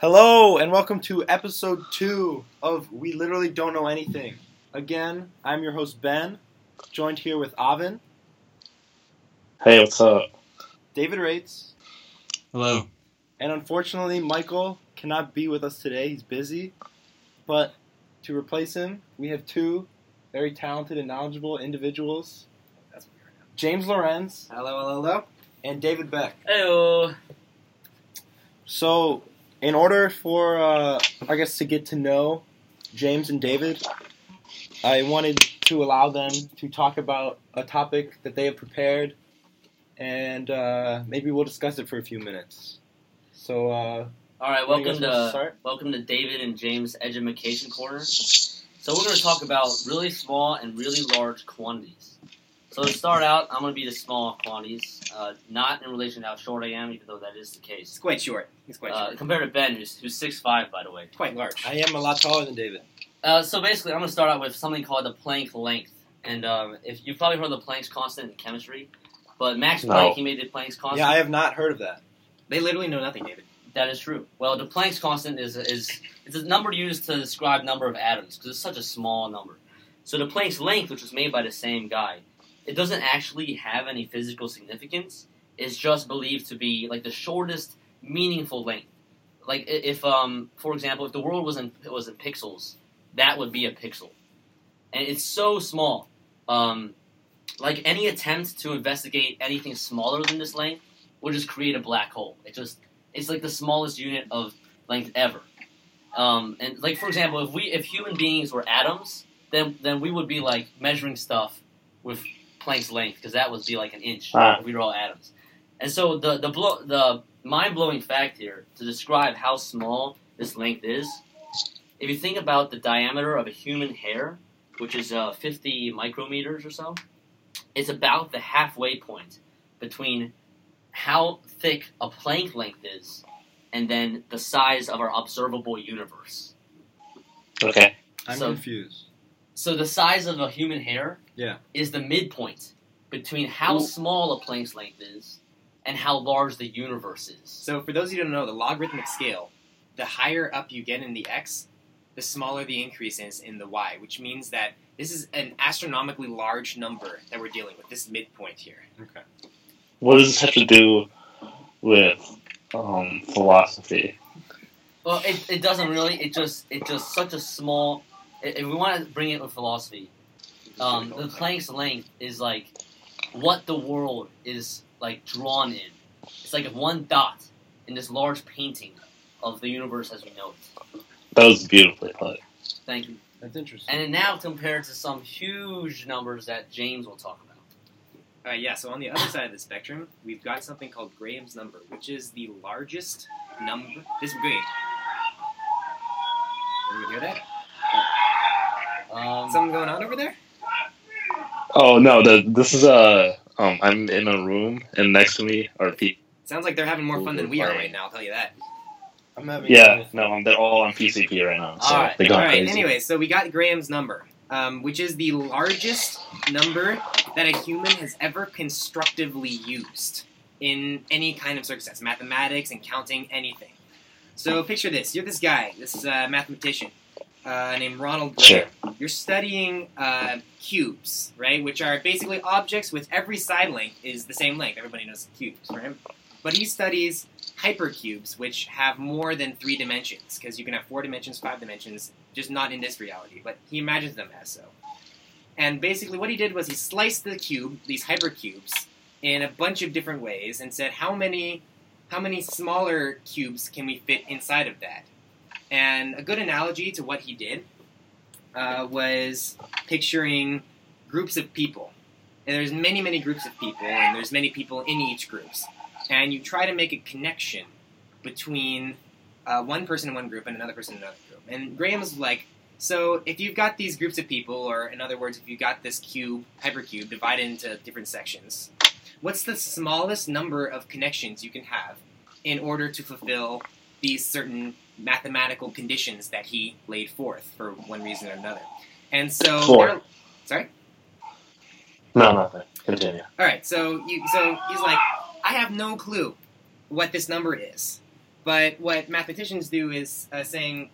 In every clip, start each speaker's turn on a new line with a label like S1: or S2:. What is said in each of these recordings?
S1: Hello, and welcome to episode two of We Literally Don't Know Anything. Again, I'm your host, Ben, joined here with Avin,
S2: Hey, what's up?
S1: David Rates,
S3: Hello.
S1: and unfortunately, Michael cannot be with us today. He's busy. But to replace him, we have two very talented and knowledgeable individuals James Lorenz
S4: Hello, hello, hello.
S1: and David Beck.
S3: Heyo.
S1: So, in order for, uh, I guess, to get to know James and David, I wanted to allow them to talk about a topic that they have prepared, and uh, maybe we'll discuss it for a few minutes. So, uh,
S5: All right, welcome to
S1: start?
S5: welcome to David and James Education Corner. So we're going to talk about really small and really large quantities. So to start out, I'm going to be the small quantities, uh, not in relation to how short I am, even though that is the
S4: He's
S5: case.
S4: quite short. He's quite
S5: Uh,
S4: short.
S5: compared to Ben, who's who's six five, by the way.
S4: Quite large.
S1: I am a lot taller than David.
S5: Uh, so basically, I'm going to start out with something called the Planck length, and um, if you've probably heard of the Planck's constant in chemistry, but Max
S2: No.
S5: Planck he made the Planck's constant.
S1: Yeah, I have not heard of that.
S4: They literally know nothing, David.
S5: That is true. Well, the Planck's constant is is it's a number used to describe number of atoms because it's such a small number. So the Planck's length, which was made by the same guy, it doesn't actually have any physical significance. It's just believed to be like the shortest meaningful length. Like if, um, for example, if the world was in was in pixels, that would be a pixel, and it's so small. Um, like any attempt to investigate anything smaller than this length would just create a black hole. It just it's like the smallest unit of length ever. Um, and like for example, if we if human beings were atoms, then then we would be like measuring stuff with Planck's length because that would be like an inch
S2: Ah.
S5: we were all atoms. And so the the blow, the mind blowing fact here to describe how small this length is, if you think about the diameter of a human hair, which is uh, 50 micrometers or so, it's about the halfway point between how thick a Planck length is and then the size of our observable universe.
S2: Okay.
S1: I'm
S5: So-
S1: confused.
S5: So the size of a human hair
S1: Yeah.
S5: is the midpoint between how
S2: Ooh.
S5: small a Planck's length is and how large the universe is.
S4: So, for those of you who don't know, the logarithmic scale, the higher up you get in the x, the smaller the increase is in the y, which means that this is an astronomically large number that we're dealing with, this midpoint here.
S1: Okay.
S2: What does this have to do with um, philosophy?
S5: Well, it, it doesn't really. It just it just such a small. I- If we want to bring it with philosophy, um, the Planck's length is like what the world is like drawn in. It's like one dot in this large painting of the universe as we know it.
S2: That was beautifully put.
S5: Thank you.
S1: That's interesting.
S5: And now compared to some huge numbers that James will talk about.
S4: Uh, yeah, so on the other side of the spectrum, we've got something called Graham's number, which is the largest number. This is big. Everyone hear that?
S5: Um,
S4: Something going on over there?
S2: Oh no, the, this is a. Um, I'm in a room, and next to me are people.
S4: Sounds like they're having more fun than we are right now, I'll tell you that.
S1: I'm having
S2: Yeah, no, they're all on PCP right now, so
S5: Alright,
S2: they're going
S4: All right.
S2: crazy.
S4: Anyway, so we got Graham's number, um, which is the largest number that a human has ever constructively used in any kind of circumstance, mathematics and counting, anything. So picture this: you're this guy, this is a mathematician uh, named Ronald Graham. You're studying uh, cubes, right? Which are basically objects with every side length is the same length. Everybody knows cubes, right? But he studies hypercubes, which have more than three dimensions, because you can have four dimensions, five dimensions, just not in this reality. But he imagines them as so. And basically, what he did was he sliced the cube, these hypercubes, in a bunch of different ways, and said how many, how many smaller cubes can we fit inside of that? And a good analogy to what he did uh, was picturing groups of people. And there's many, many groups of people, and there's many people in each groups. And you try to make a connection between uh, one person in one group and another person in another group. And Graham's like, so if you've got these groups of people, or in other words, if you've got this cube, hypercube, divided into different sections, what's the smallest number of connections you can have in order to fulfill these certain mathematical conditions that he laid forth for one reason or another? And so,
S2: Four.
S4: sorry.
S2: No, nothing. Continue.
S4: All right, so you, so he's like, I have no clue what this number is, But what mathematicians do is uh, saying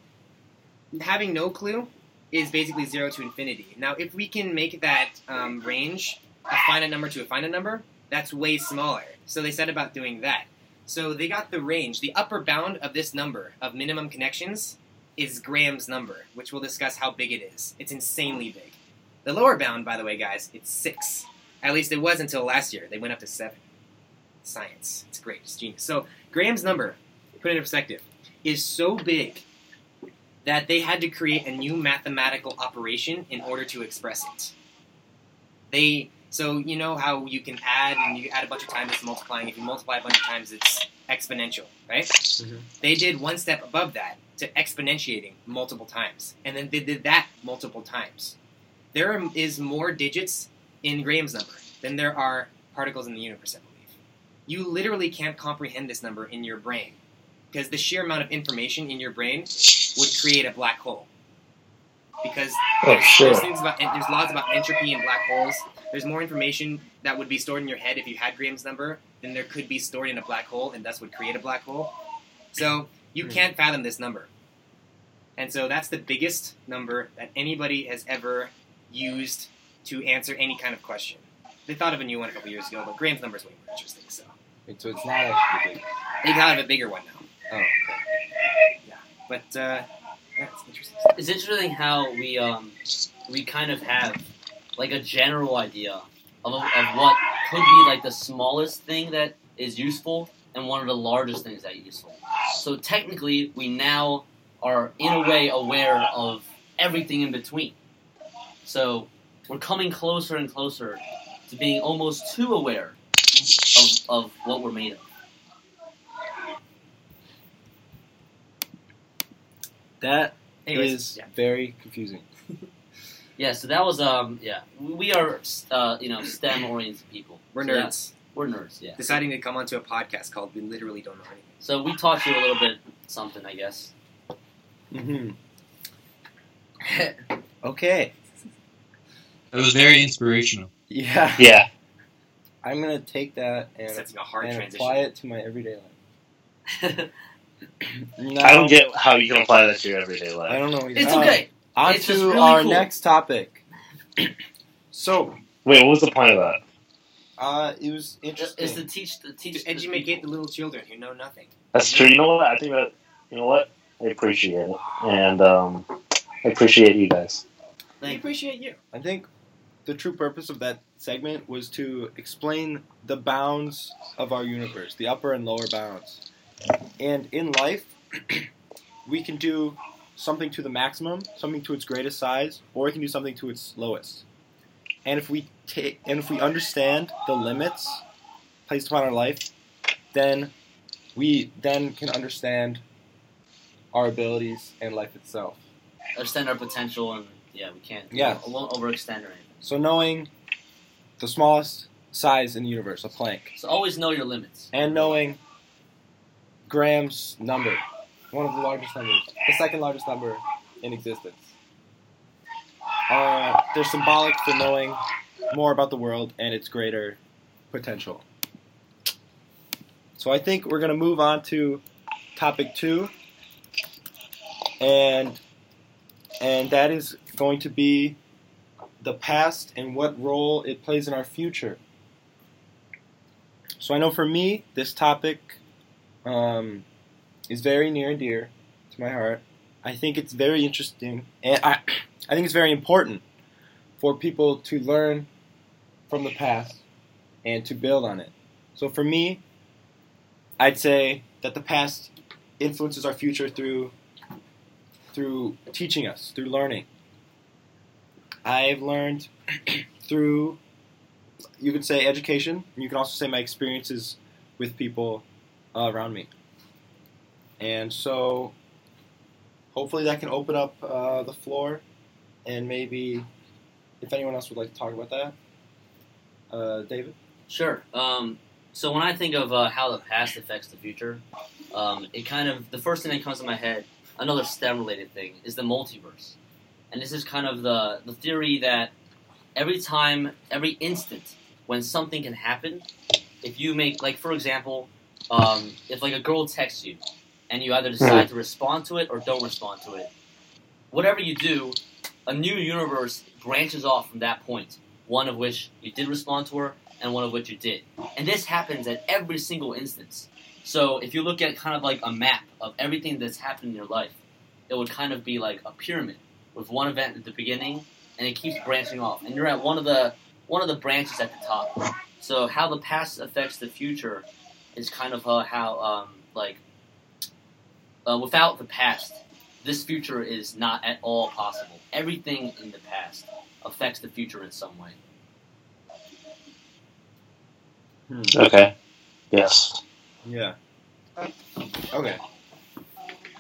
S4: having no clue is basically zero to infinity. Now, if we can make that um, range a finite number to a finite number, that's way smaller. So they set about doing that. So they got the range. The upper bound of this number of minimum connections is Graham's number, which we'll discuss how big it is. It's insanely big. The lower bound, by the way, guys, it's six. At least it was until last year. They went up to seven. Science. It's great. It's genius. So Graham's number, put in perspective, is so big that they had to create a new mathematical operation in order to express it. They so you know how you can add and you add a bunch of times it's multiplying. If you multiply a bunch of times, it's exponential, right?
S1: Mhm.
S4: They did one step above that to exponentiating multiple times, and then they did that multiple times. There is more digits in Graham's number than there are particles in the universe. I believe. You literally can't comprehend this number in your brain because the sheer amount of information in your brain would create a black hole. Because
S2: Oh,
S4: there's,
S2: sure.
S4: there's things about there's laws about entropy and black holes. There's more information that would be stored in your head if you had Graham's number than there could be stored in a black hole, and thus would create a black hole. So you
S1: Hmm.
S4: can't fathom this number. And so that's the biggest number that anybody has ever used to answer any kind of question. They thought of a new one a couple years ago, but Graham's number is way more interesting. So
S1: Wait, so it's not actually big.
S4: they thought of a bigger one now.
S1: Oh, okay.
S4: But uh, yeah, it's interesting.
S5: It's interesting how we um we kind of have like a general idea of, of what could be like the smallest thing that is useful and one of the largest things that is useful. So technically, we now are in a way aware of everything in between. So we're coming closer and closer to being almost too aware of, of what we're made of.
S1: That
S4: Anyways,
S1: is
S4: yeah.
S1: very confusing.
S5: Yeah, so that was um yeah we are uh, you know STEM oriented people.
S4: we're
S5: So
S4: nerds
S5: we're nerds, yeah.
S4: deciding to come onto a podcast called "We Literally Don't Know Anything."
S5: So we taught you a little bit something, I guess.
S1: Mm-hmm. okay.
S3: It was very inspirational.
S1: Yeah.
S2: Yeah.
S1: I'm gonna take that and,
S4: a hard
S1: and apply it to my everyday life. Now,
S2: I don't get how you can apply that to your everyday life.
S1: I don't know.
S5: it's okay.
S1: On
S5: It's
S1: to
S5: just really
S1: our
S5: cool.
S1: next topic. so,
S2: Wait, what was the point of that?
S1: uh, it was interesting.
S5: It's to teach the teach
S4: to
S5: the
S4: educate the
S5: people.
S4: little children who know nothing.
S2: That's true. You know what? I think that you know what? I appreciate it, and um, I appreciate you guys.
S4: We appreciate you.
S1: I think the true purpose of that segment was to explain the bounds of our universe, the upper and lower bounds. And in life, we can do something to the maximum, something to its greatest size, or we can do something to its lowest. And if we take and if we understand the limits placed upon our life, then we then can understand our abilities and life itself.
S5: understand our potential and yeah, we can't.
S1: Yeah.
S5: we won't overextend or anything.
S1: So knowing the smallest size in the universe, a Planck,
S5: So always know your limits.
S1: and knowing Graham's number, one of the largest numbers, the second largest number in existence. Uh, they're symbolic for knowing more about the world and its greater potential. So I think we're going to move on to topic two, and and that is going to be the past and what role it plays in our future. So I know for me, this topic um, is very near and dear to my heart. I think it's very interesting, and I, I think it's very important for people to learn from the past and to build on it. So for me, I'd say that the past influences our future through through teaching us, through learning. I've learned through you could say education. You can also say my experiences with people uh, around me. And so, hopefully, that can open up uh, the floor, and maybe if anyone else would like to talk about that, uh, David.
S5: Sure. Um, so when I think of uh, how the past affects the future, um, it kind of the first thing that comes to my head, another STEM related thing, is the multiverse, and this is kind of the the theory that every time, every instant, when something can happen, if you make like for example, um, if like a girl texts you, and you either decide to respond to it or don't respond to it. Whatever you do, a new universe branches off from that point. One of which you did respond to her, and one of which you did. And this happens at every single instance. So if you look at kind of like a map of everything that's happened in your life, it would kind of be like a pyramid with one event at the beginning, and it keeps branching off. And you're at one of the one of the branches at the top. So how the past affects the future is kind of uh, how um, like uh, without the past, this future is not at all possible. Everything in the past affects the future in some way.
S1: Hmm.
S2: Okay. Yes.
S1: Yeah. Okay.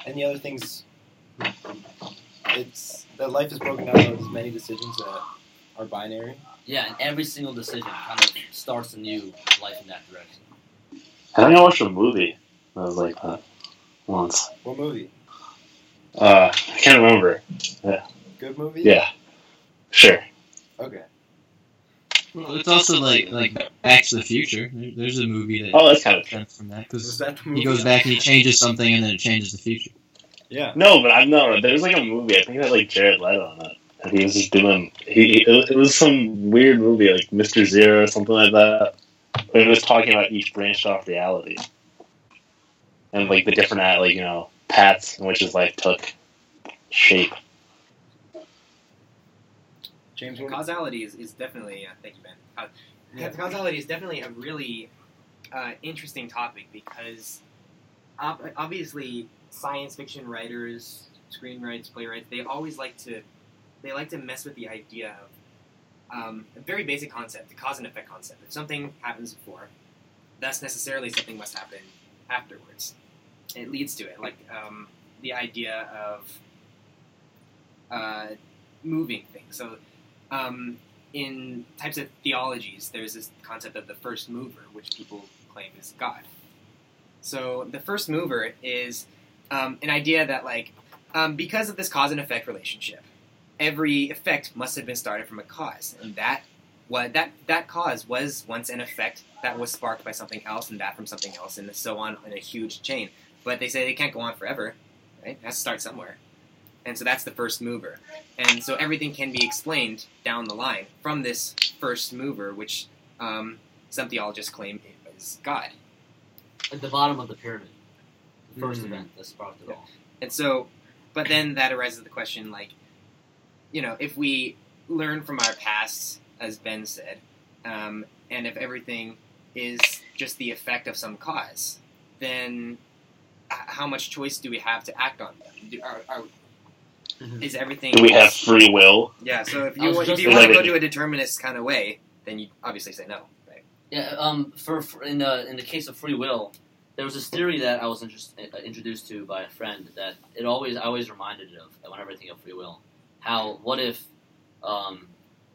S1: Any other things? It's that life is broken down into as many decisions that are binary.
S5: Yeah, and every single decision kind of starts a new life in that direction.
S2: I think I watched a movie that was like that once.
S1: What movie?
S2: Uh, I can't remember. Yeah.
S1: Good movie.
S2: Yeah. Sure.
S1: Okay.
S3: Well, it's also like like Back to the Future. There's a movie that
S2: Oh, that's kind of
S3: stems from that because
S1: that movie?
S3: he goes back and he changes something and then it changes the future.
S1: Yeah.
S2: no, but I know there's like a movie. I think that like Jared Leto on it. And he was just doing. He it it was some weird movie like Mr. Zero or something like that. But it was talking about each branched off reality, and like the different uh, like you know paths in which his life took shape.
S1: James. What?
S4: Causality is, is definitely, uh, thank you, Ben. Uh,
S1: Yeah.
S4: Causality is definitely a really uh, interesting topic because ob- obviously science fiction writers, screenwriters, playwrights, they always like to they like to mess with the idea of um, a very basic concept, the cause and effect concept. If something happens before, thus necessarily something must happen afterwards. It leads to it, like um, the idea of uh, moving things. So um, in types of theologies, there's this concept of the first mover, which people claim is God. So the first mover is um, an idea that, like, um, because of this cause and effect relationship, every effect must have been started from a cause, and that what that that cause was once an effect that was sparked by something else, and that from something else, and so on in a huge chain. But they say they can't go on forever, right? It has to start somewhere, and so that's the first mover. And so everything can be explained down the line from this first mover, which um, some theologists claim is God.
S5: At the bottom of the pyramid, the 1st
S1: Mhm.
S5: event that sparked it all.
S4: And so, but then that arises the question, like, you know, if we learn from our past, as Ben said, um, and if everything is just the effect of some cause, then how much choice do we have to act on them? Do, are, are,
S1: Mhm.
S4: is everything?
S2: Do we have free will?
S4: Yeah. So if you want, if you want to go to a determinist kind of way, then you obviously say no, right?
S5: Yeah, um, for, for in the in the case of free will, there was this theory that I was interest, uh, introduced to by a friend that it always I always reminded of whenever I think of free will. How what if um,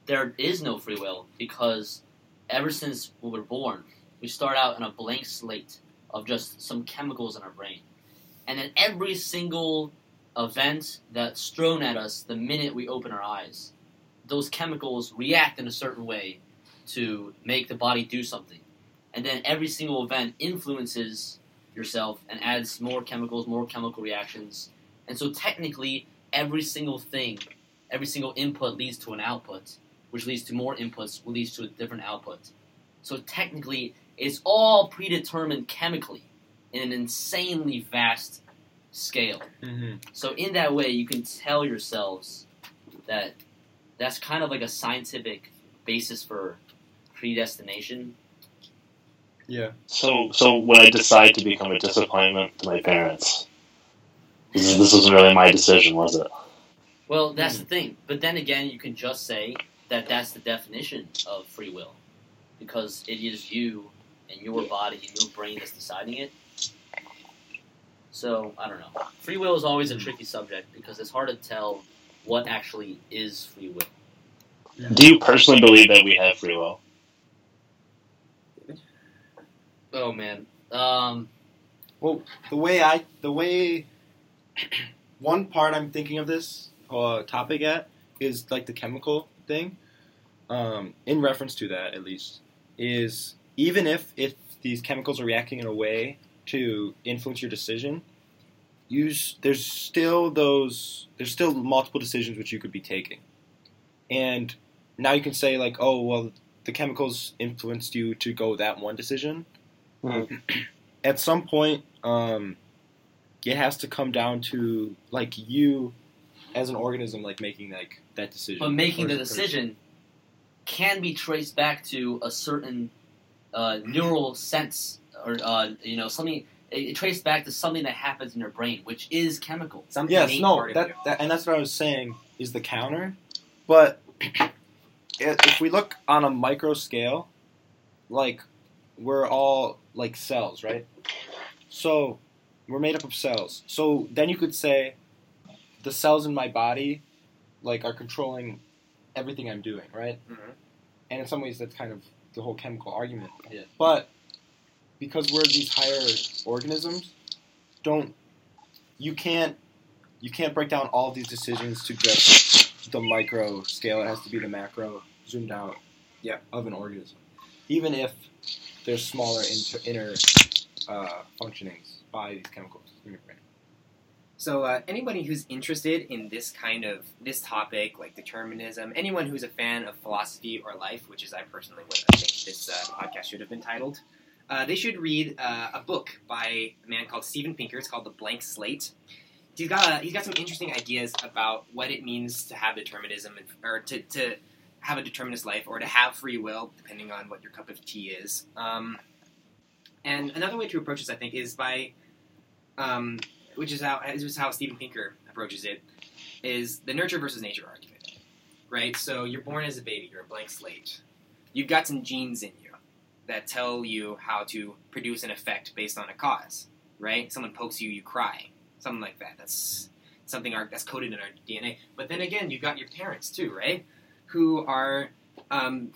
S5: there is no free will because ever since we were born, we start out in a blank slate of just some chemicals in our brain, and then every single event that's thrown at us the minute we open our eyes, those chemicals react in a certain way to make the body do something. And then every single event influences yourself and adds more chemicals, more chemical reactions. And so technically, every single thing, every single input leads to an output, which leads to more inputs, which leads to a different output. So technically, it's all predetermined chemically in an insanely vast scale.
S1: Mm-hmm.
S5: So in that way, you can tell yourselves that that's kind of like a scientific basis for predestination.
S1: Yeah.
S2: So, so when I decide to become a disappointment to my parents, this, this wasn't really my decision, was it?
S5: Well, that's the thing. But then again, you can just say that that's the definition of free will, because it is you and your body and your brain that's deciding it. So I don't know. Free will is always a tricky subject because it's hard to tell what actually is free will.
S2: Do you personally believe that we have free will?
S5: Oh man. Um,
S1: The way I, the way, one part I'm thinking of this uh, topic at is like the chemical thing. Um, in reference to that, at least, is even if if these chemicals are reacting in a way to influence your decision, you s- there's still those there's still multiple decisions which you could be taking, and now you can say like, oh well, the chemicals influenced you to go that one decision.
S2: Mhm.
S1: At some point, um, it has to come down to like you as an organism, like making like that decision.
S5: But making the
S1: as a person.
S5: decision can be traced back to a certain uh, neural sense, or uh, you know, something. It, it traced back to something that happens in your brain, which is chemical.
S4: Some
S1: Yes, no, that, that and that's what I was saying is the counter. But if we look on a micro scale, like we're all like cells, right? So we're made up of cells. So then you could say the cells in my body like are controlling everything I'm doing, right?
S4: Mhm.
S1: And in some ways that's kind of the whole chemical argument.
S5: Yeah.
S1: But because we're these higher organisms, don't you can't you can't break down all these decisions to just the micro scale. It has to be the macro, zoomed out,
S4: Yeah.
S1: of an organism. Even if there's smaller inter, inner uh, functionings by these chemicals in your brain.
S4: So uh, anybody who's interested in this kind of this topic, like determinism, anyone who's a fan of philosophy or life, which is I personally what I think this uh, podcast should have been titled, uh, they should read uh, a book by a man called Steven Pinker. It's called The Blank Slate. He's got a, he's got some interesting ideas about what it means to have determinism and, or to, to have a determinist life or to have free will, depending on what your cup of tea is. Um, and another way to approach this, I think, is by um, which is how this is how Steven Pinker approaches it, is the nurture versus nature argument. Right? So you're born as a baby, you're a blank slate. You've got some genes in you that tell you how to produce an effect based on a cause. Right? Someone pokes you, you cry. Something like that. That's something our, that's coded in our DNA. But then again, you've got your parents too, right? Who are um,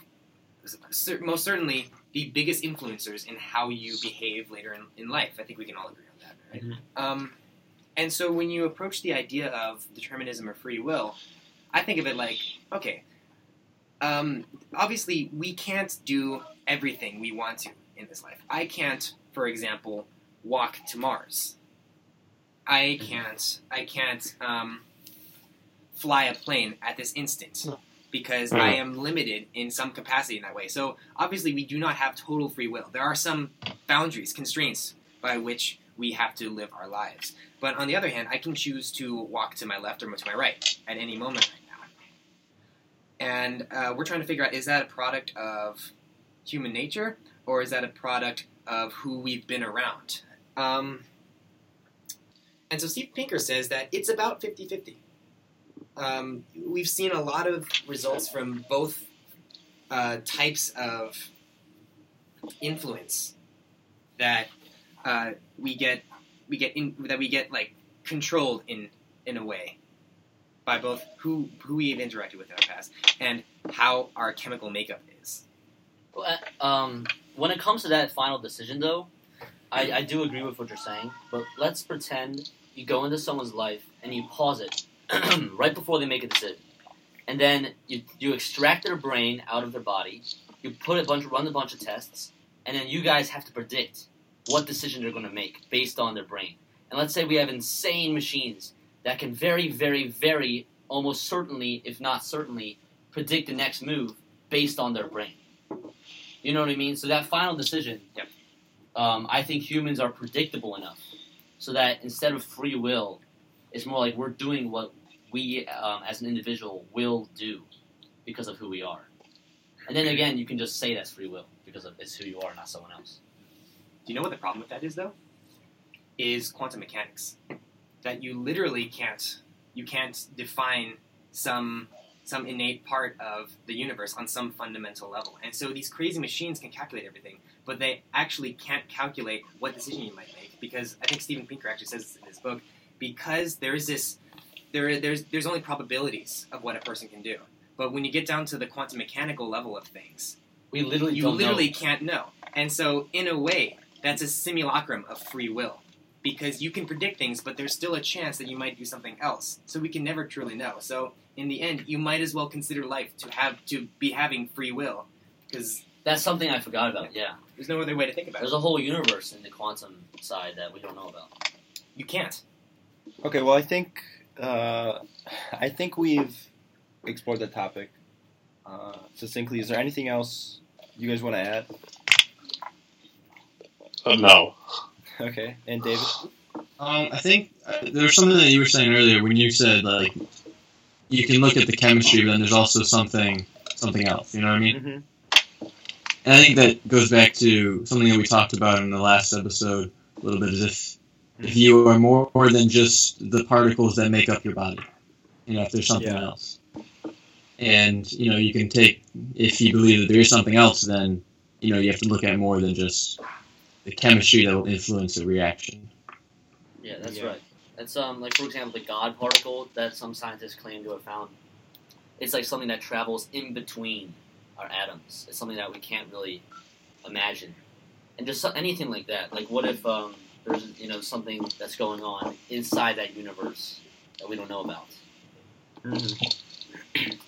S4: most certainly the biggest influencers in how you behave later in, in life. I think we can all agree on that, right?
S1: Mhm.
S4: Um, and so when you approach the idea of determinism or free will, I think of it like, okay, um, obviously we can't do everything we want to in this life. I can't, for example, walk to Mars. I can't. I can't um, fly a plane at this instant because I am limited in some capacity in that way. So obviously, we do not have total free will. There are some boundaries, constraints by which we have to live our lives. But on the other hand, I can choose to walk to my left or to my right at any moment right now. And uh, we're trying to figure out is that a product of human nature or is that a product of who we've been around? Um, and so Steve Pinker says that it's about 50 50. Um, we've seen a lot of results from both uh, types of influence that uh, we get we get in, that we get like controlled in in a way by both who who we've interacted with in our past and how our chemical makeup is.
S5: Well, uh, Um, when it comes to that final decision, though, I, I do agree with what you're saying. But let's pretend you go into someone's life and you pause it right before they make a decision, and then you you extract their brain out of their body, you put a bunch, run a bunch of tests, and then you guys have to predict what decision they're going to make based on their brain. And let's say we have insane machines that can very, very, very, almost certainly, if not certainly, predict the next move based on their brain. You know what I mean? So that final decision,
S4: Yep.
S5: um, I think humans are predictable enough so that instead of free will, it's more like we're doing what we um, as an individual will do because of who we are. And then again, you can just say that's free will because of it's who you are, not someone else.
S4: Do you know what the problem with that is, though? Is quantum mechanics. That you literally can't you can't define some some innate part of the universe on some fundamental level. And so these crazy machines can calculate everything, but they actually can't calculate what decision you might make because I think Steven Pinker actually says this in his book because there is this there there's there's only probabilities of what a person can do. But when you get down to the quantum mechanical level of things,
S5: We literally
S4: you literally
S5: know.
S4: can't know. And so, in a way, that's a simulacrum of free will because you can predict things, but there's still a chance that you might do something else. So we can never truly know. So in the end, you might as well consider life to have to be having free will because
S5: That's something I forgot about. Yeah,
S4: there's no other way to think about
S5: there's
S4: it.
S5: There's a whole universe in the quantum side that we don't know about.
S4: You can't.
S1: Okay, well, I think uh, I think we've explored the topic uh, succinctly. Is there anything else you guys want to add?
S2: Uh, no.
S1: Okay, and David.
S3: Um, I think uh, there was something that you were saying earlier when you said like you can look at the chemistry, but then there's also something something else. You know what I mean?
S1: Mm-hmm.
S3: And I think that goes back to something that we talked about in the last episode a little bit. Is if if you are more, more than just the particles that make up your body, you know, if there's something
S1: Yeah.
S3: else. And you know, you can take if you believe that there is something else, then you know you have to look at more than just the chemistry that will influence the reaction.
S5: Yeah, that's
S1: Yeah.
S5: right. That's um like for example the God particle that some scientists claim to have found. It's like something that travels in between our atoms. It's something that we can't really imagine, and just so, anything like that. Like what if um there's you know something that's going on inside that universe that we don't know about.
S1: Mhm.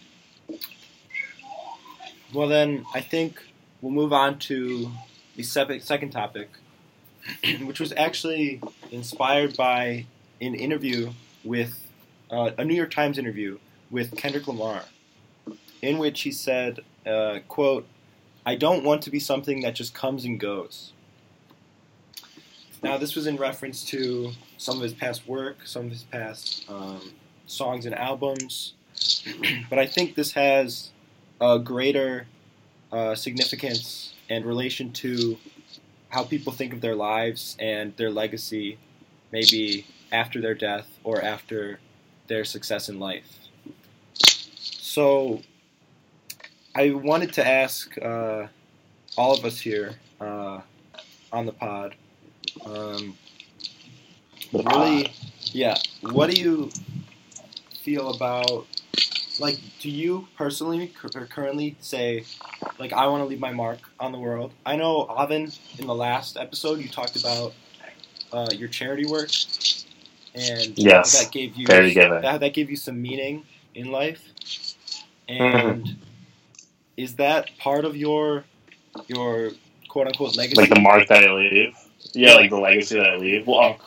S1: Well, then I think we'll move on to the second topic, which was actually inspired by an interview with uh, a New York Times interview with Kendrick Lamar, in which he said, uh, "quote I don't want to be something that just comes and goes." Now, this was in reference to some of his past work, some of his past um, songs and albums, but I think this has a greater uh, significance and relation to how people think of their lives and their legacy, maybe after their death or after their success in life. So, I wanted to ask uh, all of us here uh, on the pod. Um, really, yeah. What do you feel about like? Do you personally cur- currently say like I want to leave my mark on the world? I know Avin in the last episode you talked about uh, your charity work, and
S2: Yes,
S1: that gave you
S2: very giving.
S1: that that gave you some meaning in life.
S2: Mm-hmm.
S1: And is that part of your your quote unquote legacy?
S2: Like the mark that I leave. Yeah, like the legacy that I leave. Well,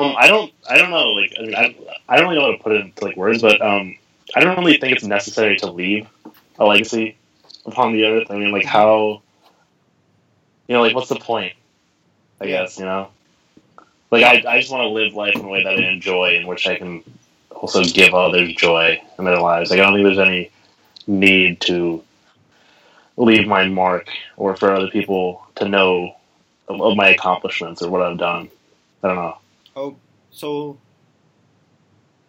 S2: um, I don't, I don't know. Like, I mean, I, I don't really know how to put it into like words, but um, I don't really think it's necessary to leave a legacy upon the earth. I mean, like mm-hmm. how, you know, like what's the point? I guess you know, like I, I just want to live life in a way that I enjoy, in which I can also give others joy in their lives. Like I don't think there's any need to leave my mark or for other people to know of, of my accomplishments or what I've done. I don't know.
S1: Oh, so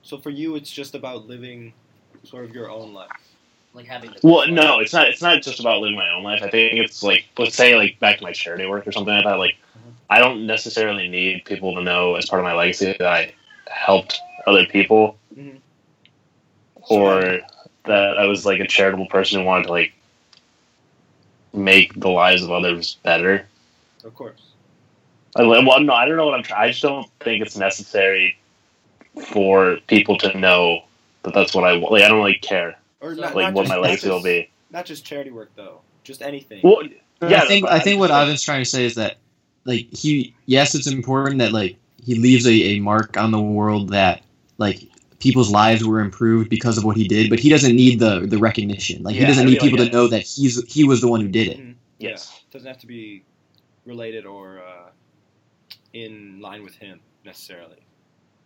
S1: so for you, it's just about living sort of your own life.
S5: Like having
S2: Well, no, it's not. It's not just about living my own life. I think it's like, let's say, like back to my charity work or something like that. Like, I don't necessarily need people to know as part of my legacy that I helped other people,
S1: Mhm.
S2: or that I was like a charitable person who wanted to like make the lives of others better.
S1: Of course.
S2: I, well, no, I don't know what I'm trying. I just don't think it's necessary for people to know that that's what I want. Like, I don't really care
S1: Or
S5: So,
S1: not,
S2: like
S1: not
S2: what
S1: just,
S2: my
S1: not
S2: legacy will be.
S1: Not just charity work though. Just anything.
S2: Well, yeah,
S3: I think I think what Ivan's trying to say is that like he yes it's important that like he leaves a, a mark on the world that like people's lives were improved because of what he did, but he doesn't need the the recognition. Like
S2: Yeah,
S3: he doesn't need people
S2: get
S3: to know that he's he was the one who did it.
S1: Mhm.
S2: Yes.
S1: Yeah. Doesn't have to be related or uh, in line with him necessarily.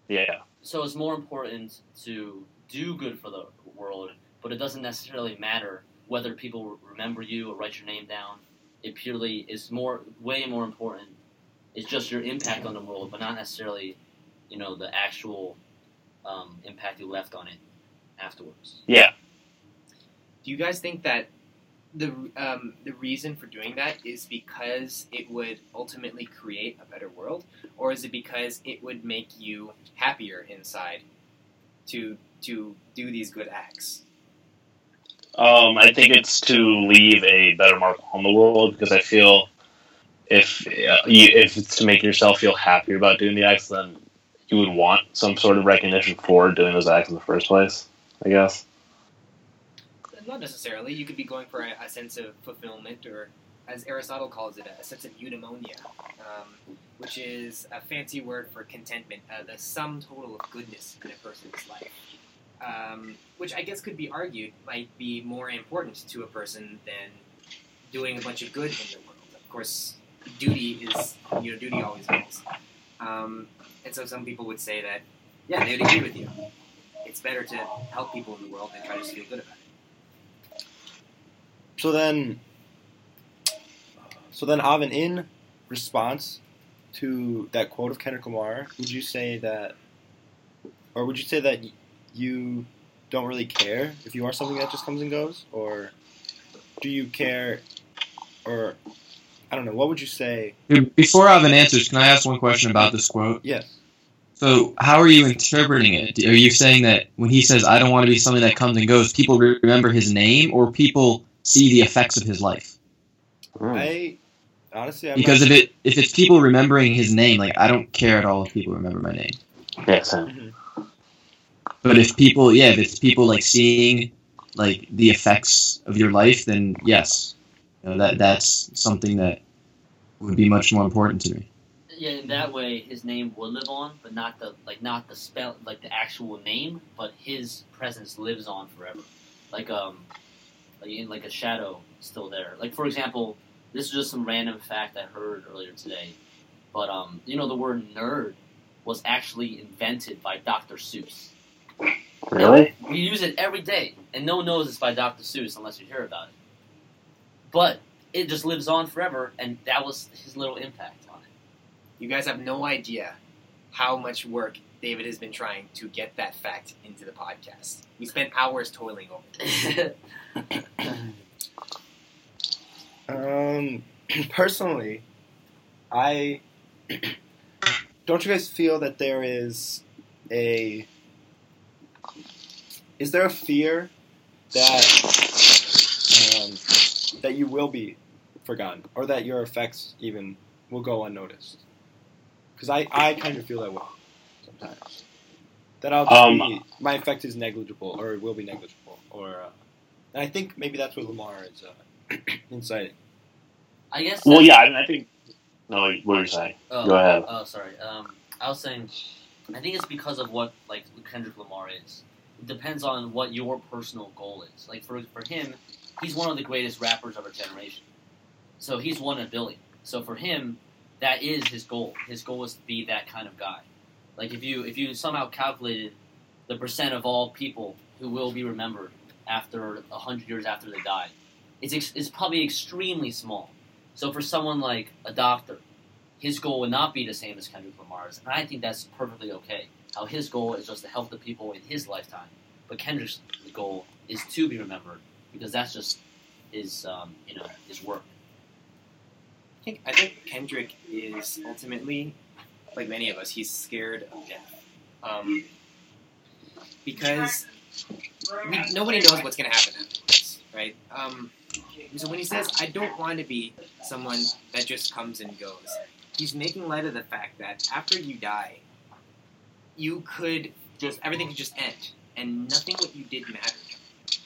S2: Yeah.
S5: So it's more important to do good for the world, but it doesn't necessarily matter whether people remember you or write your name down. It purely is more, way more important. It's just your impact on the world, but not necessarily, you know, the actual um, impact you left on it afterwards.
S2: Yeah.
S4: Do you guys think that the um, the reason for doing that is because it would ultimately create a better world, or is it because it would make you happier inside to to do these good acts?
S2: Um, I think it's to leave a better mark on the world because I feel if uh, you, if it's to make yourself feel happier about doing the acts, then you would want some sort of recognition for doing those acts in the first place. I guess.
S4: Not necessarily. You could be going for a, a sense of fulfillment or as Aristotle calls it, a sense of eudaimonia, um, which is a fancy word for contentment, uh, the sum total of goodness in a person's life. Um, which I guess could be argued might be more important to a person than doing a bunch of good in the world. Of course, duty is, you know, duty always wins. Um, and so some people would say that, yeah, they would agree with you. It's better to help people in the world than try to feel good about it.
S1: So then, so then, Avin, in response to that quote of Kendrick Lamar, would you say that, or would you say that you don't really care if you are something that just comes and goes, or do you care, or I don't know, what would you say?
S3: Before Ivan answers, can I ask one question about this quote?
S1: Yes.
S3: So, how are you interpreting it? Are you saying that when he says, I don't want to be something that comes and goes, people re- remember his name or people see the effects of his life? Hmm.
S1: I honestly, I'm
S3: Because
S1: not,
S3: if it if it's people remembering his name, like I don't care at all if people remember my name.
S2: Yeah, same.
S3: But if people, yeah, if it's people like seeing like the effects of your life, then yes, you know, that that's something that would be much more important to me.
S5: Yeah, in that way, his name would live on, but not the like not the spell like the actual name, but his presence lives on forever, like um, like in like a shadow still there. Like for example, this is just some random fact I heard earlier today, but um, you know the word nerd was actually invented by Dr. Seuss.
S2: Really?
S5: We use it every day, and no one knows it's by Dr. Seuss unless you hear about it. But it just lives on forever, and that was his little impact on it.
S4: You guys have no idea how much work David has been trying to get that fact into the podcast. We spent hours toiling over it.
S1: Um, personally, I don't. You guys feel that there is a is there a fear that um, that you will be forgotten, or that your effects even will go unnoticed? Because I, I kind of feel that way sometimes. That I'll just
S2: Um,
S1: be, my effect is negligible, or it will be negligible, or uh, and I think maybe that's what Lamar is uh, inciting.
S5: I guess.
S2: Well, yeah. I mean, I think. No, what were you saying?
S5: Oh,
S2: Go ahead.
S5: Oh, sorry. Um, I was saying, I think it's because of what like Kendrick Lamar is. Depends on what your personal goal is. Like for for him, he's one of the greatest rappers of our generation. So he's one in a billion. So for him, that is his goal. His goal is to be that kind of guy. Like if you if you somehow calculated the percent of all people who will be remembered after hundred years after they die, it's ex- it's probably extremely small. So for someone like a doctor, his goal would not be the same as Kendrick Lamar's, and I think that's perfectly okay. How his goal is just to help the people in his lifetime, but Kendrick's goal is to be remembered because that's just his um, you know his work.
S4: I think, I think Kendrick is ultimately, like many of us, he's scared of death. Um, because we, nobody knows what's going to happen afterwards, right? Um, so when he says, I don't want to be someone that just comes and goes, he's making light of the fact that after you die, you could just, everything could just end, and nothing what you did mattered.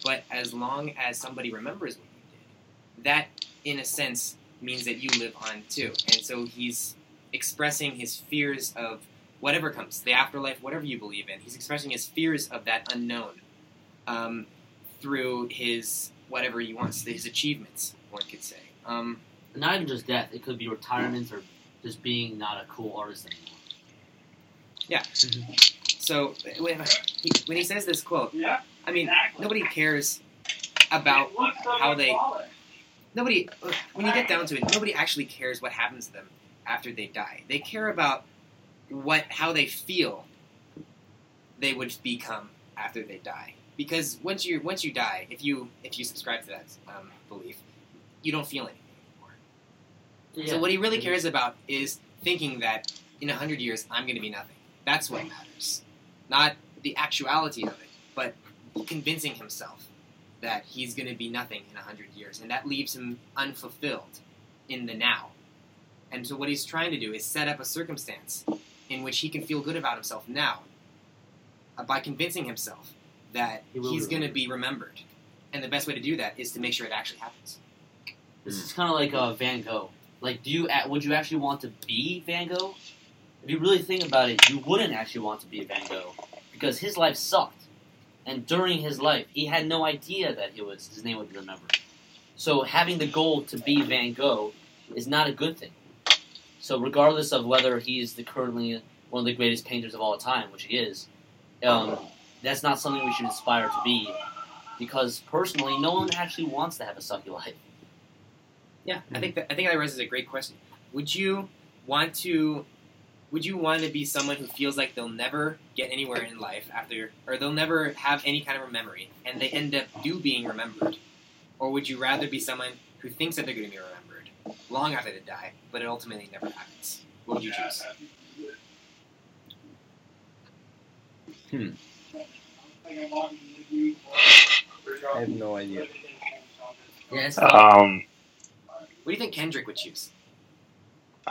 S4: But as long as somebody remembers what you did, that, in a sense, means that you live on too. And so he's expressing his fears of whatever comes, the afterlife, whatever you believe in. He's expressing his fears of that unknown um, through his whatever he wants, his achievements, one could say. Um,
S5: Not even just death; it could be retirement or just being not a cool artist anymore.
S4: So when he, when he says this quote, I mean, nobody cares about how they. Nobody, when you get down to it, nobody actually cares what happens to them after they die. They care about what how they feel they would become after they die. Because once you once you die, if you if you subscribe to that um, belief, you don't feel anything anymore. So what he really cares about is thinking that in a hundred years I'm going to be nothing. That's what matters, not the actuality of it, but convincing himself that he's going to be nothing in a hundred years, and that leaves him unfulfilled in the now. And so what he's trying to do is set up a circumstance in which he can feel good about himself now uh, by convincing himself that
S5: He
S4: he's going to be remembered. And the best way to do that is to make sure it actually happens.
S5: This is kind of like uh, Van Gogh. Like, do you would you actually want to be Van Gogh? If you really think about it, you wouldn't actually want to be Van Gogh because his life sucked, and during his life, he had no idea that he was his name would be remembered. So having the goal to be Van Gogh is not a good thing. So regardless of whether he's the currently one of the greatest painters of all time, which he is, um, that's not something we should aspire to be. Because personally, no one actually wants to have a sucky life.
S4: Yeah, I think that I think that raises a great question. Would you want to? Would you want to be someone who feels like they'll never get anywhere in life after, or they'll never have any kind of a memory, and they end up do being remembered, or would you rather be someone who thinks that they're going to be remembered long after they die, but it ultimately never happens? What would you choose? Hmm.
S1: I have no idea.
S5: Yeah,
S2: Um,
S4: What do you think Kendrick would choose?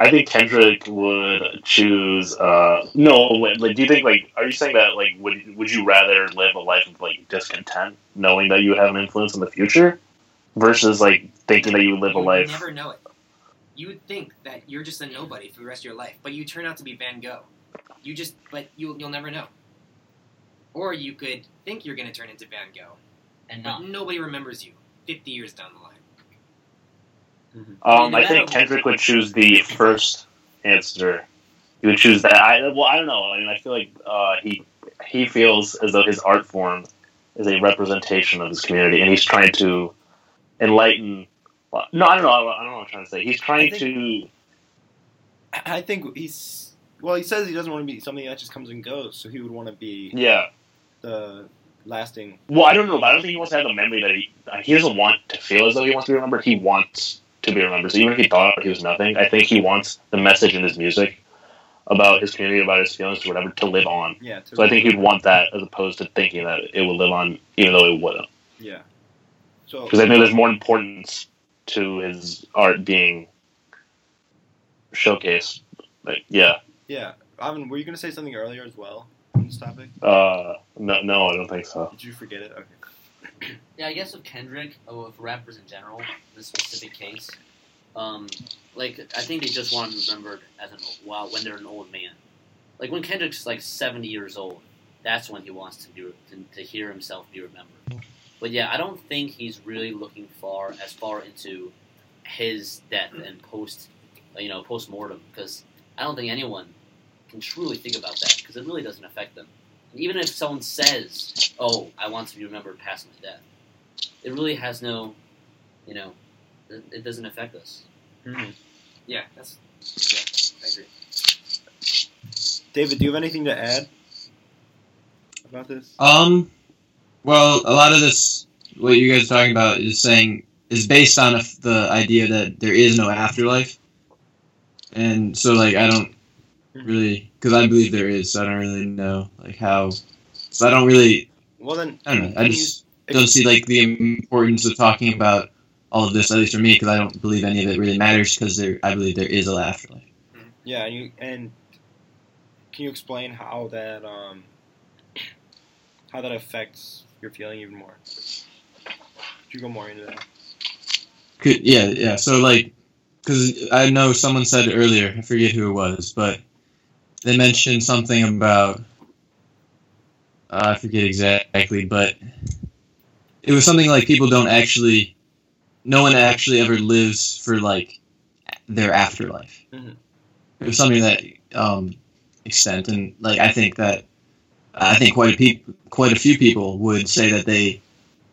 S2: I think Kendrick would choose. Uh, no, like, do you think like? Are you saying that like would would you rather live a life of like discontent, knowing that you would have an influence in the future, versus like thinking that you would live a life?
S4: You would
S2: life?
S4: never know it. You would think that you're just a nobody for the rest of your life, but you turn out to be Van Gogh. You just, but you you'll never know. Or you could think you're going to turn into Van Gogh,
S5: and
S4: but
S5: not.
S4: nobody remembers you 50 years down the line.
S2: Um, I think Kendrick would choose the first answer. He would choose that. I well, I don't know. I mean, I feel like uh, he he feels as though his art form is a representation of his community, and he's trying to enlighten. Well, no, I don't know. I don't know what I'm trying to say. He's trying
S1: I
S2: to.
S1: I think he's well. He says he doesn't want to be something that just comes and goes. So he would want to be
S2: Yeah.
S1: the lasting.
S2: Well, I don't know, but I don't think he wants to have the memory that he he doesn't want to feel as though he wants to be remembered. He wants to be remembered. So even if he thought he was nothing, I think he wants the message in his music about his community, about his feelings, or whatever, to live on.
S1: Yeah.
S2: So I think he'd want that as opposed to thinking that it would live on, even though it wouldn't.
S1: Yeah. So
S2: Because I think there's more importance to his art being showcased. Like, yeah.
S1: yeah, Ivan, were you going to say something earlier as well on this topic?
S2: Uh, no, no, I don't think so.
S1: Did you forget it? Okay.
S5: Yeah, I guess with Kendrick, or with rappers in general, this specific case, um, like I think they just want to be remembered as an well when they're an old man. Like when Kendrick's like seventy years old, that's when he wants to be to, to hear himself be remembered. But yeah, I don't think he's really looking far as far into his death and post, you know, post mortem because I don't think anyone can truly think about that because it really doesn't affect them. Even if someone says, "Oh, I want to be remembered past my death," it really has no, you know, it, it doesn't affect us.
S4: Yeah, that's yeah, I agree.
S1: David, do you have anything to add about this?
S3: Um, well, a lot of this, what you guys are talking about, is saying is based on a, the idea that there is no afterlife, and so like I don't really, because I believe there is, so I don't really know like how. So I don't really,
S1: Well then,
S3: I don't know. I just don't see like the importance of talking about all of this, at least for me, because I don't believe any of it really matters. Because there, I believe there is a afterlife.
S1: Yeah, and you and can you explain how that um how that affects your feeling even more? Could you go more into that?
S3: Could yeah yeah. So like, because I know someone said earlier, I forget who it was, but they mentioned something about uh, I forget exactly, but it was something like people don't actually, no one actually ever lives for like their afterlife.
S1: Mhm.
S3: It was something that um, extent, and like I think that I think quite a peop- quite a few people would say that they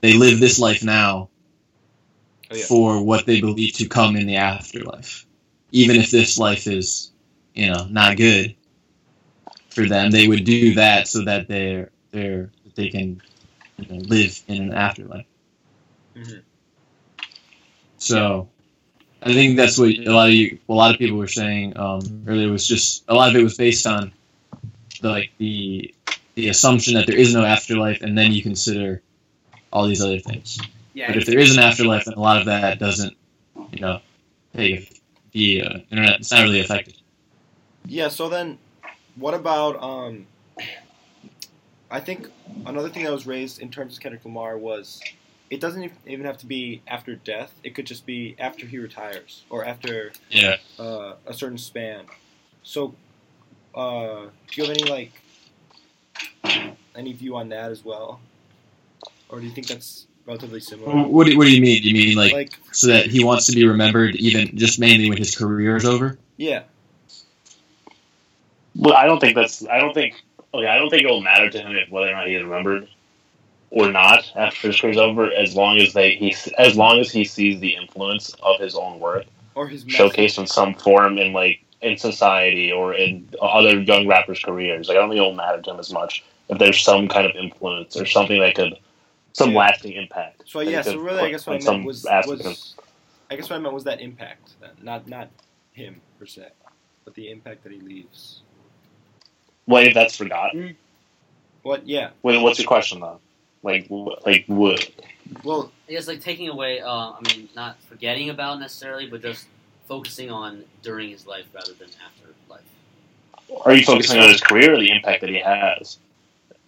S3: they live this life now
S1: Oh, yeah.
S3: for what they believe to come in the afterlife. Even if this life is, you know, not good for them, they would do that so that they're they're they can you know, live in an afterlife.
S1: Mhm.
S3: So, I think that's what a lot of you, a lot of people were saying um, earlier. Was just a lot of it was based on the, like the the assumption that there is no afterlife, and then you consider all these other things.
S4: Yeah,
S3: But if there is an afterlife, then a lot of that doesn't, you know, hey, the uh, internet, it's not really affected.
S1: Yeah. So then, what about um? I think another thing that was raised in terms of Kendrick Lamar was it doesn't even have to be after death. It could just be after he retires or after
S3: Yeah.
S1: uh, a certain span. So, uh, do you have any like any view on that as well, or do you think that's relatively similar?
S3: What do, what do you mean? Do you mean like,
S1: Like,
S3: so that he wants to be remembered even just mainly when his career is over?
S1: yeah,
S2: Well, I don't think that's. I don't think. Oh, okay, I don't think it will matter to him if whether or not he is remembered or not after his career's over, as long as they he as long as he sees the influence of his own work
S1: or his message.
S2: showcased in some form in like in society or in other young rappers' careers. Like I don't think it will matter to him as much if there's some kind of influence or something that could some
S1: Yeah.
S2: lasting impact.
S1: So yeah, so really, I guess what I meant was, was I guess what I meant was that impact, not not him per se, but the impact that he leaves.
S2: If that's forgotten,
S1: What? Yeah.
S2: wait, what's your question though? Like, like what?
S1: Well,
S5: I guess like taking away. Uh, I mean, not forgetting about necessarily, but just focusing on during his life rather than after life.
S2: Are you focusing on his career or the impact that he has?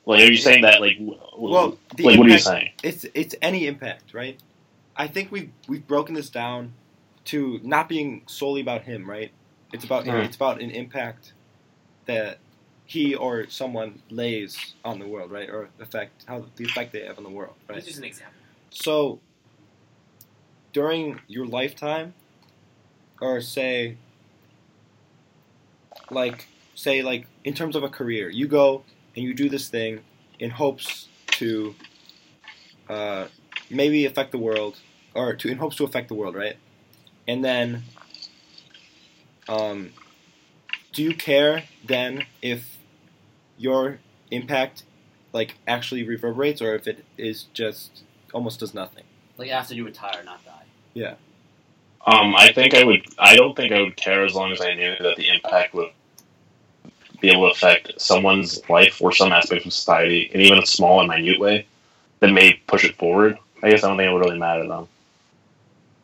S2: Like, are you saying that like,
S1: well,
S2: like, what are you saying?
S1: It's it's any impact, right? I think we've we've broken this down to not being solely about him, right? It's about
S2: Mhm.
S1: it's about an impact that he or someone lays on the world, right? Or effect how the effect they have on the world, right?
S4: That's just an example.
S1: So, during your lifetime, or say, like, say, like, in terms of a career, you go and you do this thing in hopes to uh, maybe affect the world, or to in hopes to affect the world, right? And then, um, do you care then if your impact, like, actually reverberates, or if it is just almost does nothing?
S5: Like after you retire, not die. Yeah.
S2: Um, I think I would. I don't think I would care as long as I knew that the impact would be able to affect someone's life or some aspect of society in even a small and minute way that may push it forward. I guess I don't think it would really matter though.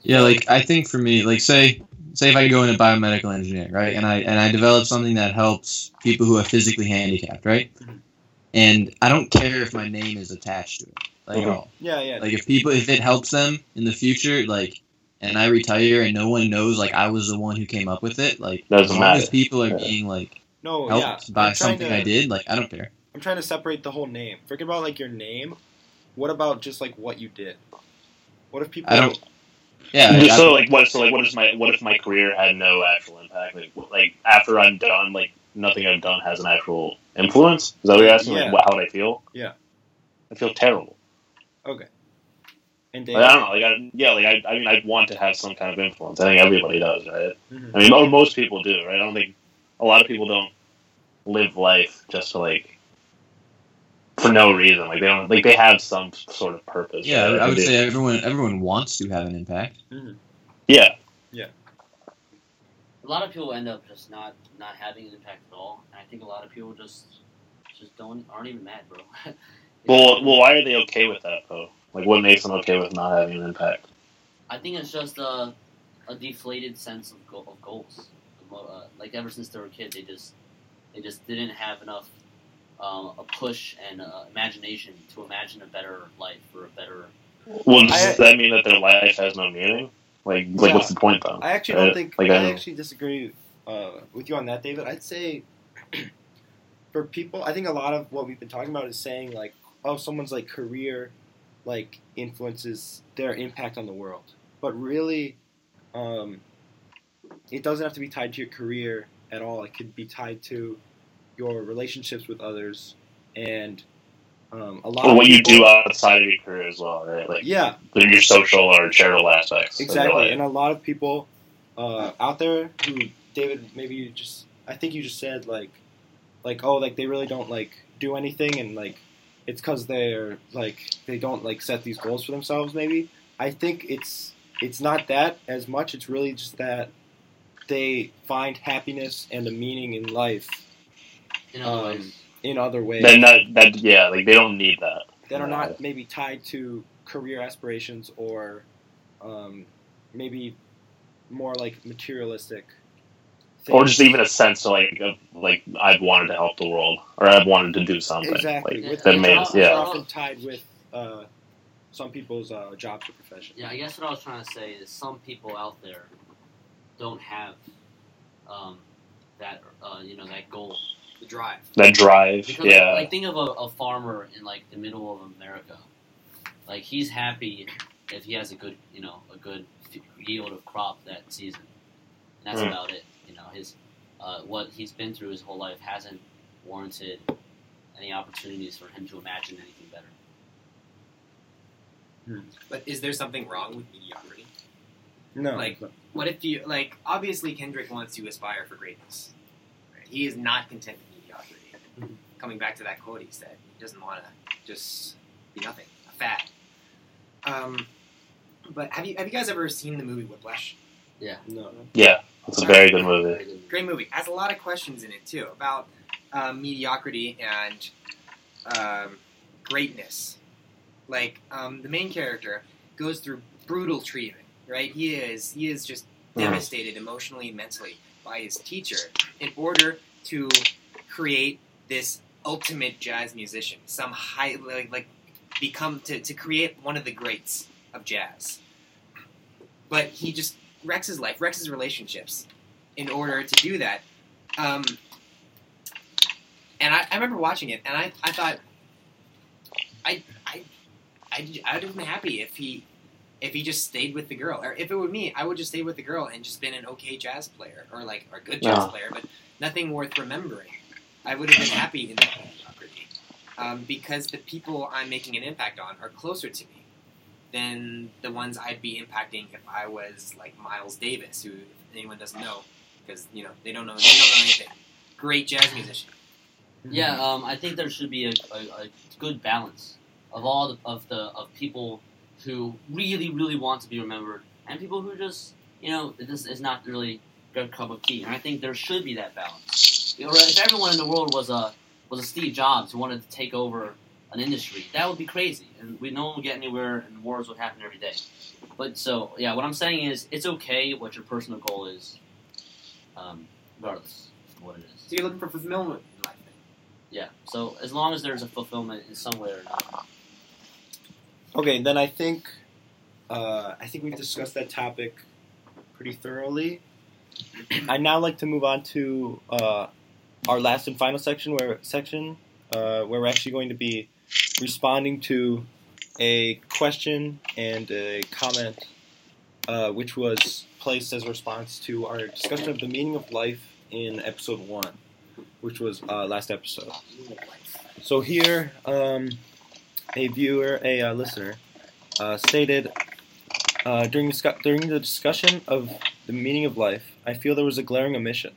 S3: Yeah, like I think for me, like say say if I go into biomedical engineering, right, and I and I develop something that helps people who are physically handicapped, right, and I don't care if my name is attached to it, like at
S2: Mhm.
S3: all.
S1: Yeah, yeah.
S3: Like if people, if it helps them in the future, like, and I retire and no one knows, like I was the one who came up with it, like
S2: Doesn't
S3: as long
S2: matter.
S3: as people are
S2: Yeah.
S3: being like
S1: no,
S3: helped
S1: yeah.
S3: by
S1: I'm
S3: something
S1: to,
S3: I did, like I don't care.
S1: I'm trying to separate the whole name. Forget about like your name. What about just like what you did? What if people?
S3: I don't- Yeah, like,
S2: so like what? So like what is my? What if my career had no actual impact? Like, wh- like after I'm done, like nothing I've done has an actual influence. Is that what you're asking?
S1: Yeah.
S2: Like, what, how would I feel?
S1: Yeah.
S2: I feel terrible. Okay.
S1: And
S2: Like, I don't know. Like, I, yeah, like I, I mean, I'd want to have some kind of influence. I think everybody does, right?
S1: Mhm.
S2: I mean, most people do, right? I don't think a lot of people don't live life just to like for no reason. Like they don't, like they have some sort of purpose.
S3: yeah,
S2: right?
S3: I would
S2: They
S3: say everyone everyone wants to have an impact.
S2: yeah. Yeah.
S5: A lot of people end up just not not having an impact at all, and I think a lot of people just just don't aren't even mad, bro.
S2: Well, well, why are they okay with that though? Like, what makes them okay with not having an impact?
S5: I think it's just a, a deflated sense of, go- of goals. Uh, like ever since they were a kid, they just they just didn't have enough um, a push and uh, imagination to imagine a better life or a better.
S2: Well, does
S1: I-
S2: that mean that their life has no meaning? Like, like
S1: Yeah.
S2: what's the point though?
S1: I actually
S2: Right?
S1: don't think.
S2: Like,
S1: I,
S2: I don't-
S1: actually disagree uh, with you on that, David. I'd say for people, I think a lot of what we've been talking about is saying like, oh, someone's like career, like influences their impact on the world. But really, um, it doesn't have to be tied to your career at all. It could be tied to your relationships with others and um, a lot of
S2: what you do outside of your career as well, right? Like
S1: Yeah,
S2: your social or charitable aspects.
S1: Exactly, and a lot of people uh, out there who David, maybe you just, I think you just said like, like oh, like they really don't like do anything, and like it's because they're like they don't like set these goals for themselves. Maybe I think it's it's not that as much. It's really just that they find happiness and a meaning in life
S5: In other
S1: Um,
S5: ways,
S1: in other ways
S2: Then that, that, yeah, like they don't need that.
S1: that are not maybe tied to career aspirations or um, maybe more like materialistic.
S2: or just even a sense of like, of, like I've wanted to help the world, or I've wanted to do something.
S1: exactly
S2: Like,
S1: with
S2: that
S1: which
S2: made- yeah.
S1: often tied with uh, some people's uh, jobs or profession.
S5: Yeah, I guess what I was trying to say is some people out there don't have um, that uh, you know that goal.
S4: The drive.
S2: That drive,
S5: Because
S2: yeah.
S5: like think of a, a farmer in like the middle of America. Like he's happy if he has a good you know a good yield of crop that season. And that's
S2: Mm.
S5: about it. You know his uh, what he's been through his whole life hasn't warranted any opportunities for him to imagine anything better.
S4: But is there something wrong with mediocrity?
S1: No,
S4: Like- What if you like? Obviously, Kendrick wants to aspire for greatness. Right? He is not content with mediocrity. Coming back to that quote he said, he doesn't want to just be nothing, a fad. Um, but have you have you guys ever seen the movie Whiplash?
S1: no.
S2: yeah, it's a very good movie.
S4: Great movie. Has a lot of questions in it too about um, mediocrity and um, greatness. Like um, the main character goes through brutal treatment. Right? He is he is just
S2: Mhm.
S4: devastated emotionally and mentally by his teacher in order to create this ultimate jazz musician. Some high like, like become to, to create one of the greats of jazz. But he just wrecks his life, wrecks his relationships in order to do that. Um, and I, I remember watching it, and I, I thought, I, I, I, I would have been happy if he, if he just stayed with the girl, or if it were me, I would just stay with the girl and just been an okay jazz player, or like or a good jazz
S2: Yeah.
S4: player, but nothing worth remembering. I would have been happy in that mediocrity, um, because the people I'm making an impact on are closer to me than the ones I'd be impacting if I was like Miles Davis, who anyone doesn't know, because you know they don't know they don't know anything. Great jazz musician.
S5: Yeah, um, I think there should be a, a, a good balance of all the, of the of people who really really want to be remembered and people who just you know this is not really their cup of tea. And I think there should be that balance. You know, if everyone in the world was a was a Steve Jobs who wanted to take over an industry, that would be crazy, and we no one would get anywhere, and wars would happen every day. But so yeah, what I'm saying is it's okay what your personal goal is, um, regardless of what it is.
S4: So you're looking for fulfillment in life. Then.
S5: Yeah. So as long as there's a fulfillment in some way or another.
S1: Okay, then I think uh, I think we've discussed that topic pretty thoroughly. I'd now like to move on to uh, our last and final section, where section uh, where we're actually going to be responding to a question and a comment, uh, which was placed as a response to our discussion of the meaning of life in episode one, which was uh, last episode. So here, um, a viewer, a uh, listener, uh, stated uh, during during the discussion of the meaning of life, I feel there was a glaring omission.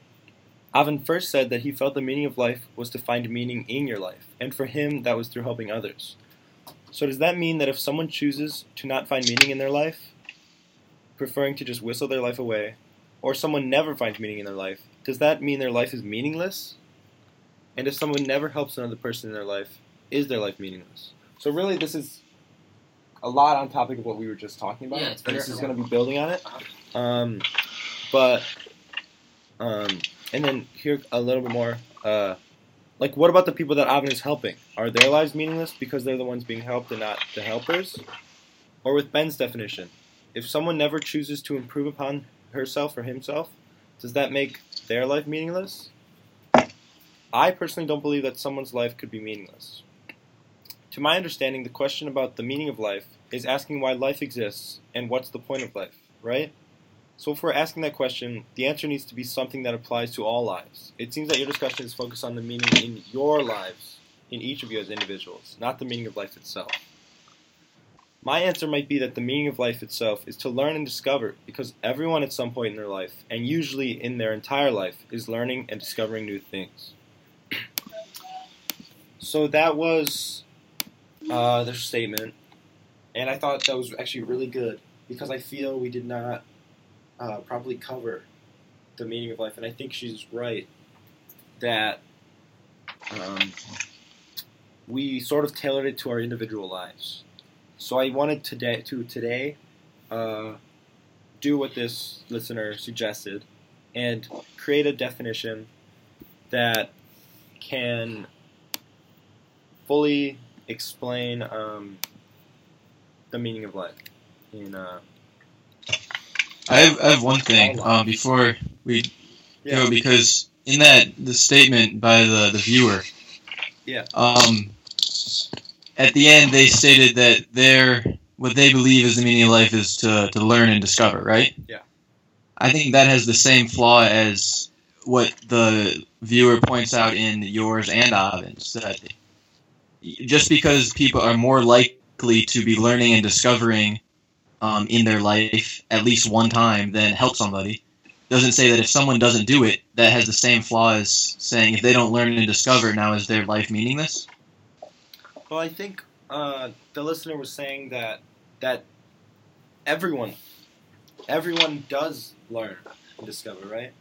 S1: Avin first said that he felt the meaning of life was to find meaning in your life, and for him, that was through helping others. So does that mean that if someone chooses to not find meaning in their life, preferring to just whistle their life away, or someone never finds meaning in their life, does that mean their life is meaningless? And if someone never helps another person in their life, is their life meaningless? So really, this is a lot on topic of what we were just talking about.
S5: Yeah,
S1: this is going to be building on it. Um, but um, and then here a little bit more. Uh, like, what about the people that Avin is helping? Are their lives meaningless because they're the ones being helped and not the helpers? Or with Ben's definition, if someone never chooses to improve upon herself or himself, does that make their life meaningless? I personally don't believe that someone's life could be meaningless. To my understanding, the question about the meaning of life is asking why life exists and what's the point of life, right? So if we're asking that question, the answer needs to be something that applies to all lives. It seems that your discussion is focused on the meaning in your lives, in each of you as individuals, not the meaning of life itself. My answer might be that the meaning of life itself is to learn and discover, because everyone at some point in their life, and usually in their entire life, is learning and discovering new things. So that was uh, their statement, and I thought that was actually really good because I feel we did not uh, properly cover the meaning of life, and I think she's right that um, we sort of tailored it to our individual lives. So I wanted today to today uh, do what this listener suggested and create a definition that can fully explain um, the meaning of life. In uh,
S3: I have, I have one thing um, before we
S1: yeah,
S3: go because in that the statement by the, the viewer,
S1: Yeah.
S3: um, at the end they stated that their what they believe is the meaning of life is to, to learn and discover, right?
S1: Yeah.
S3: I think that has the same flaw as what the viewer points out in yours and Avin's that just because people are more likely to be learning and discovering um, in their life at least one time than help somebody doesn't say that if someone doesn't do it, that has the same flaw as saying if they don't learn and discover, now is their life meaningless?
S1: well, I think uh, the listener was saying that that everyone, everyone does learn and discover, right?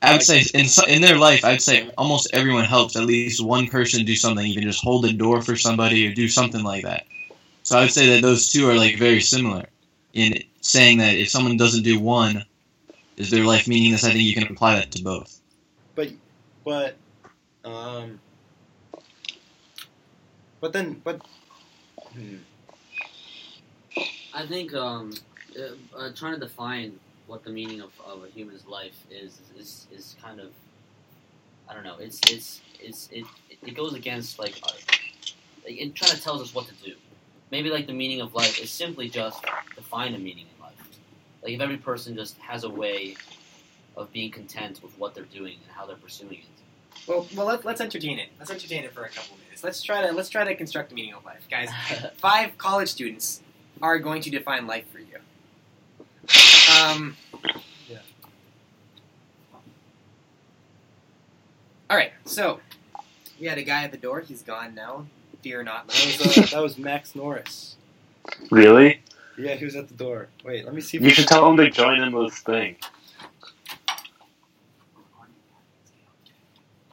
S3: I would say in in their life, I'd say almost everyone helps at least one person do something, even just hold the door for somebody or do something like that. So I would say that those two are like very similar in saying that if someone doesn't do one, is their life meaningless? I think you can apply that to both.
S1: But, but, um, but then, but, hmm,
S5: I think um, uh, uh, trying to define what the meaning of, of a human's life is is, is kind of I don't know. It's it's it's it, it goes against like our, like, it trying to tells us what to do. Maybe like the meaning of life is simply just to find a meaning in life. Like if every person just has a way of being content with what they're doing and how they're pursuing it.
S4: Well, well, let, let's entertain it. Let's entertain it for a couple minutes. Let's try to let's try to construct the meaning of life, guys. Five college students are going to define life for you. Um.
S1: Yeah.
S4: All right, so we had a guy at the door. He's gone now. Fear not.
S1: that was, uh, that was Max Norris.
S2: Really?
S1: Yeah, he was at the door. Wait, let me see. If
S2: You should tell him to join in this thing.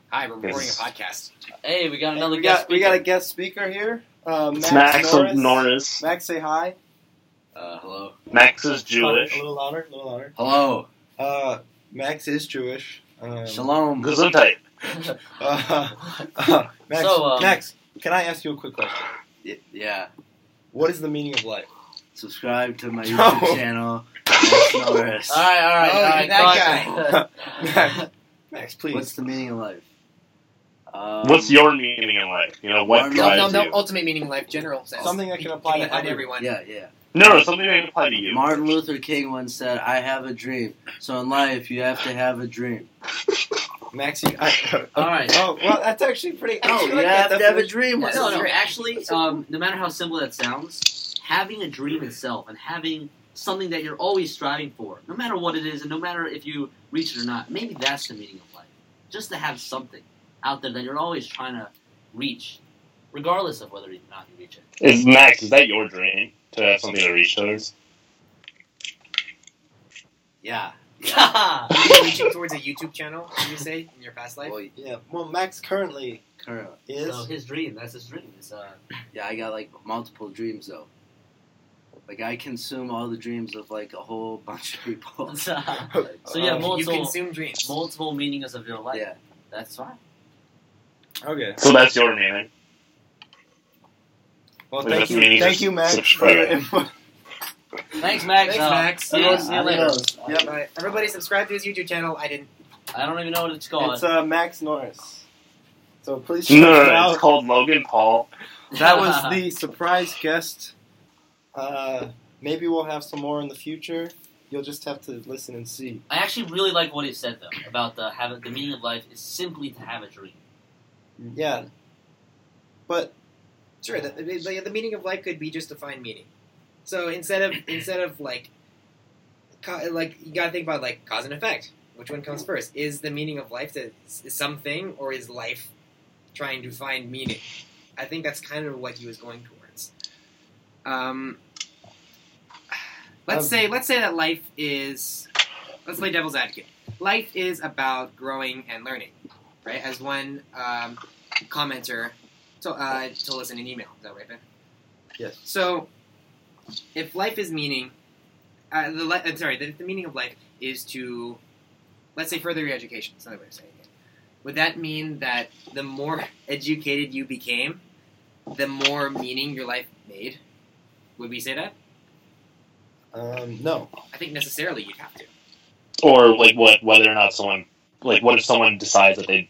S4: Hi, we're recording a podcast.
S5: hey, we got another
S1: we
S5: guest.
S1: got, we got a guest speaker here. Uh,
S2: It's
S1: Max,
S2: Max
S1: Norris.
S2: Norris.
S1: Max, say hi.
S6: Uh, hello.
S2: Max is Jewish.
S1: A little louder. A little louder.
S6: Hello.
S1: Uh, Max is Jewish. Um,
S6: Shalom.
S2: Gesundheit.
S1: Uh, uh, Max,
S5: So, um,
S1: Max, can I ask you a quick question?
S6: Y- yeah.
S1: What is the meaning of life?
S6: Subscribe to my
S1: No.
S6: YouTube channel. Max Norris.
S5: all right, all right,
S4: Oh,
S5: all right.
S4: that
S5: cut.
S1: Max, Max, please.
S6: What's the meaning of life? Um,
S2: What's your meaning in life? You know, what
S6: Martin-
S4: No,
S2: drives
S4: no, no.
S2: you?
S4: Ultimate meaning of life, general sense.
S1: Something that can apply to
S4: apply to
S1: everyone.
S4: everyone.
S6: Yeah, yeah.
S2: No, no, something that can apply to you.
S6: Martin Luther King once said, "I have a dream." So in life, you have to have a dream.
S1: Max, you, I,
S5: All right.
S1: Oh, well, that's actually pretty. I
S6: No,
S1: actually
S6: you
S1: like
S6: have to have a dream.
S4: That's
S5: no, no. Actually, um, no matter how simple that sounds, having a dream itself and having something that you're always striving for, no matter what it is, and no matter if you reach it or not, maybe that's the meaning of life. Just to have something out there that you're always trying to reach, regardless of whether or not you reach it.
S2: Is Max? Is that your dream to have something to reach towards?
S6: Yeah.
S5: Yeah.
S4: Are you reaching towards a YouTube channel? Did you say in your past life?
S6: Well,
S1: Yeah. Well, Max currently
S6: current.
S1: is.
S5: so his dream, that's his dream. It's, uh,
S6: Yeah, I got like multiple dreams though. Like I consume all the dreams of like a whole bunch of people.
S5: so
S1: Uh,
S5: yeah,
S4: you
S5: multiple,
S4: consume dreams.
S5: multiple meanings of your life.
S6: yeah.
S5: That's fine.
S1: Okay.
S2: So that's your meaning.
S1: Well,
S2: Well,
S1: thank you, thank you, Max, for your input.
S5: Thanks, Max.
S4: Thanks,
S5: Uh,
S4: Max.
S5: See you, see you later.
S1: Yep.
S4: All right, everybody, subscribe to his YouTube channel. I didn't.
S5: I don't even know what it's called.
S1: It's uh, Max Norris. So please check
S2: No,
S1: it
S2: no,
S1: out.
S2: it's called Logan Paul.
S1: That was the surprise guest. Uh, maybe we'll have some more in the future. You'll just have to listen and see.
S5: I actually really like what he said though about the have the meaning of life is simply to have a dream.
S1: Yeah. But
S4: Sure, the, the, the meaning of life could be just to find meaning. So instead of instead of like, co- like you gotta think about like cause and effect. Which one comes first? Is the meaning of life to is something, or is life trying to find meaning? I think that's kind of what he was going towards. Um, let's
S1: Um,
S4: say let's say that life is let's play devil's advocate. Life is about growing and learning, right? As one um, commenter to, uh, told us in an email. Is that right, Ben?
S1: Yes.
S4: So, if life is meaning, uh, the li- I'm sorry, the, the meaning of life is to, let's say, further your education. That's another way of saying it. Would that mean that the more educated you became, the more meaning your life made? Would we say that?
S1: Um, no.
S4: I think necessarily you'd have to.
S2: Or like what whether or not someone like what if someone decides that they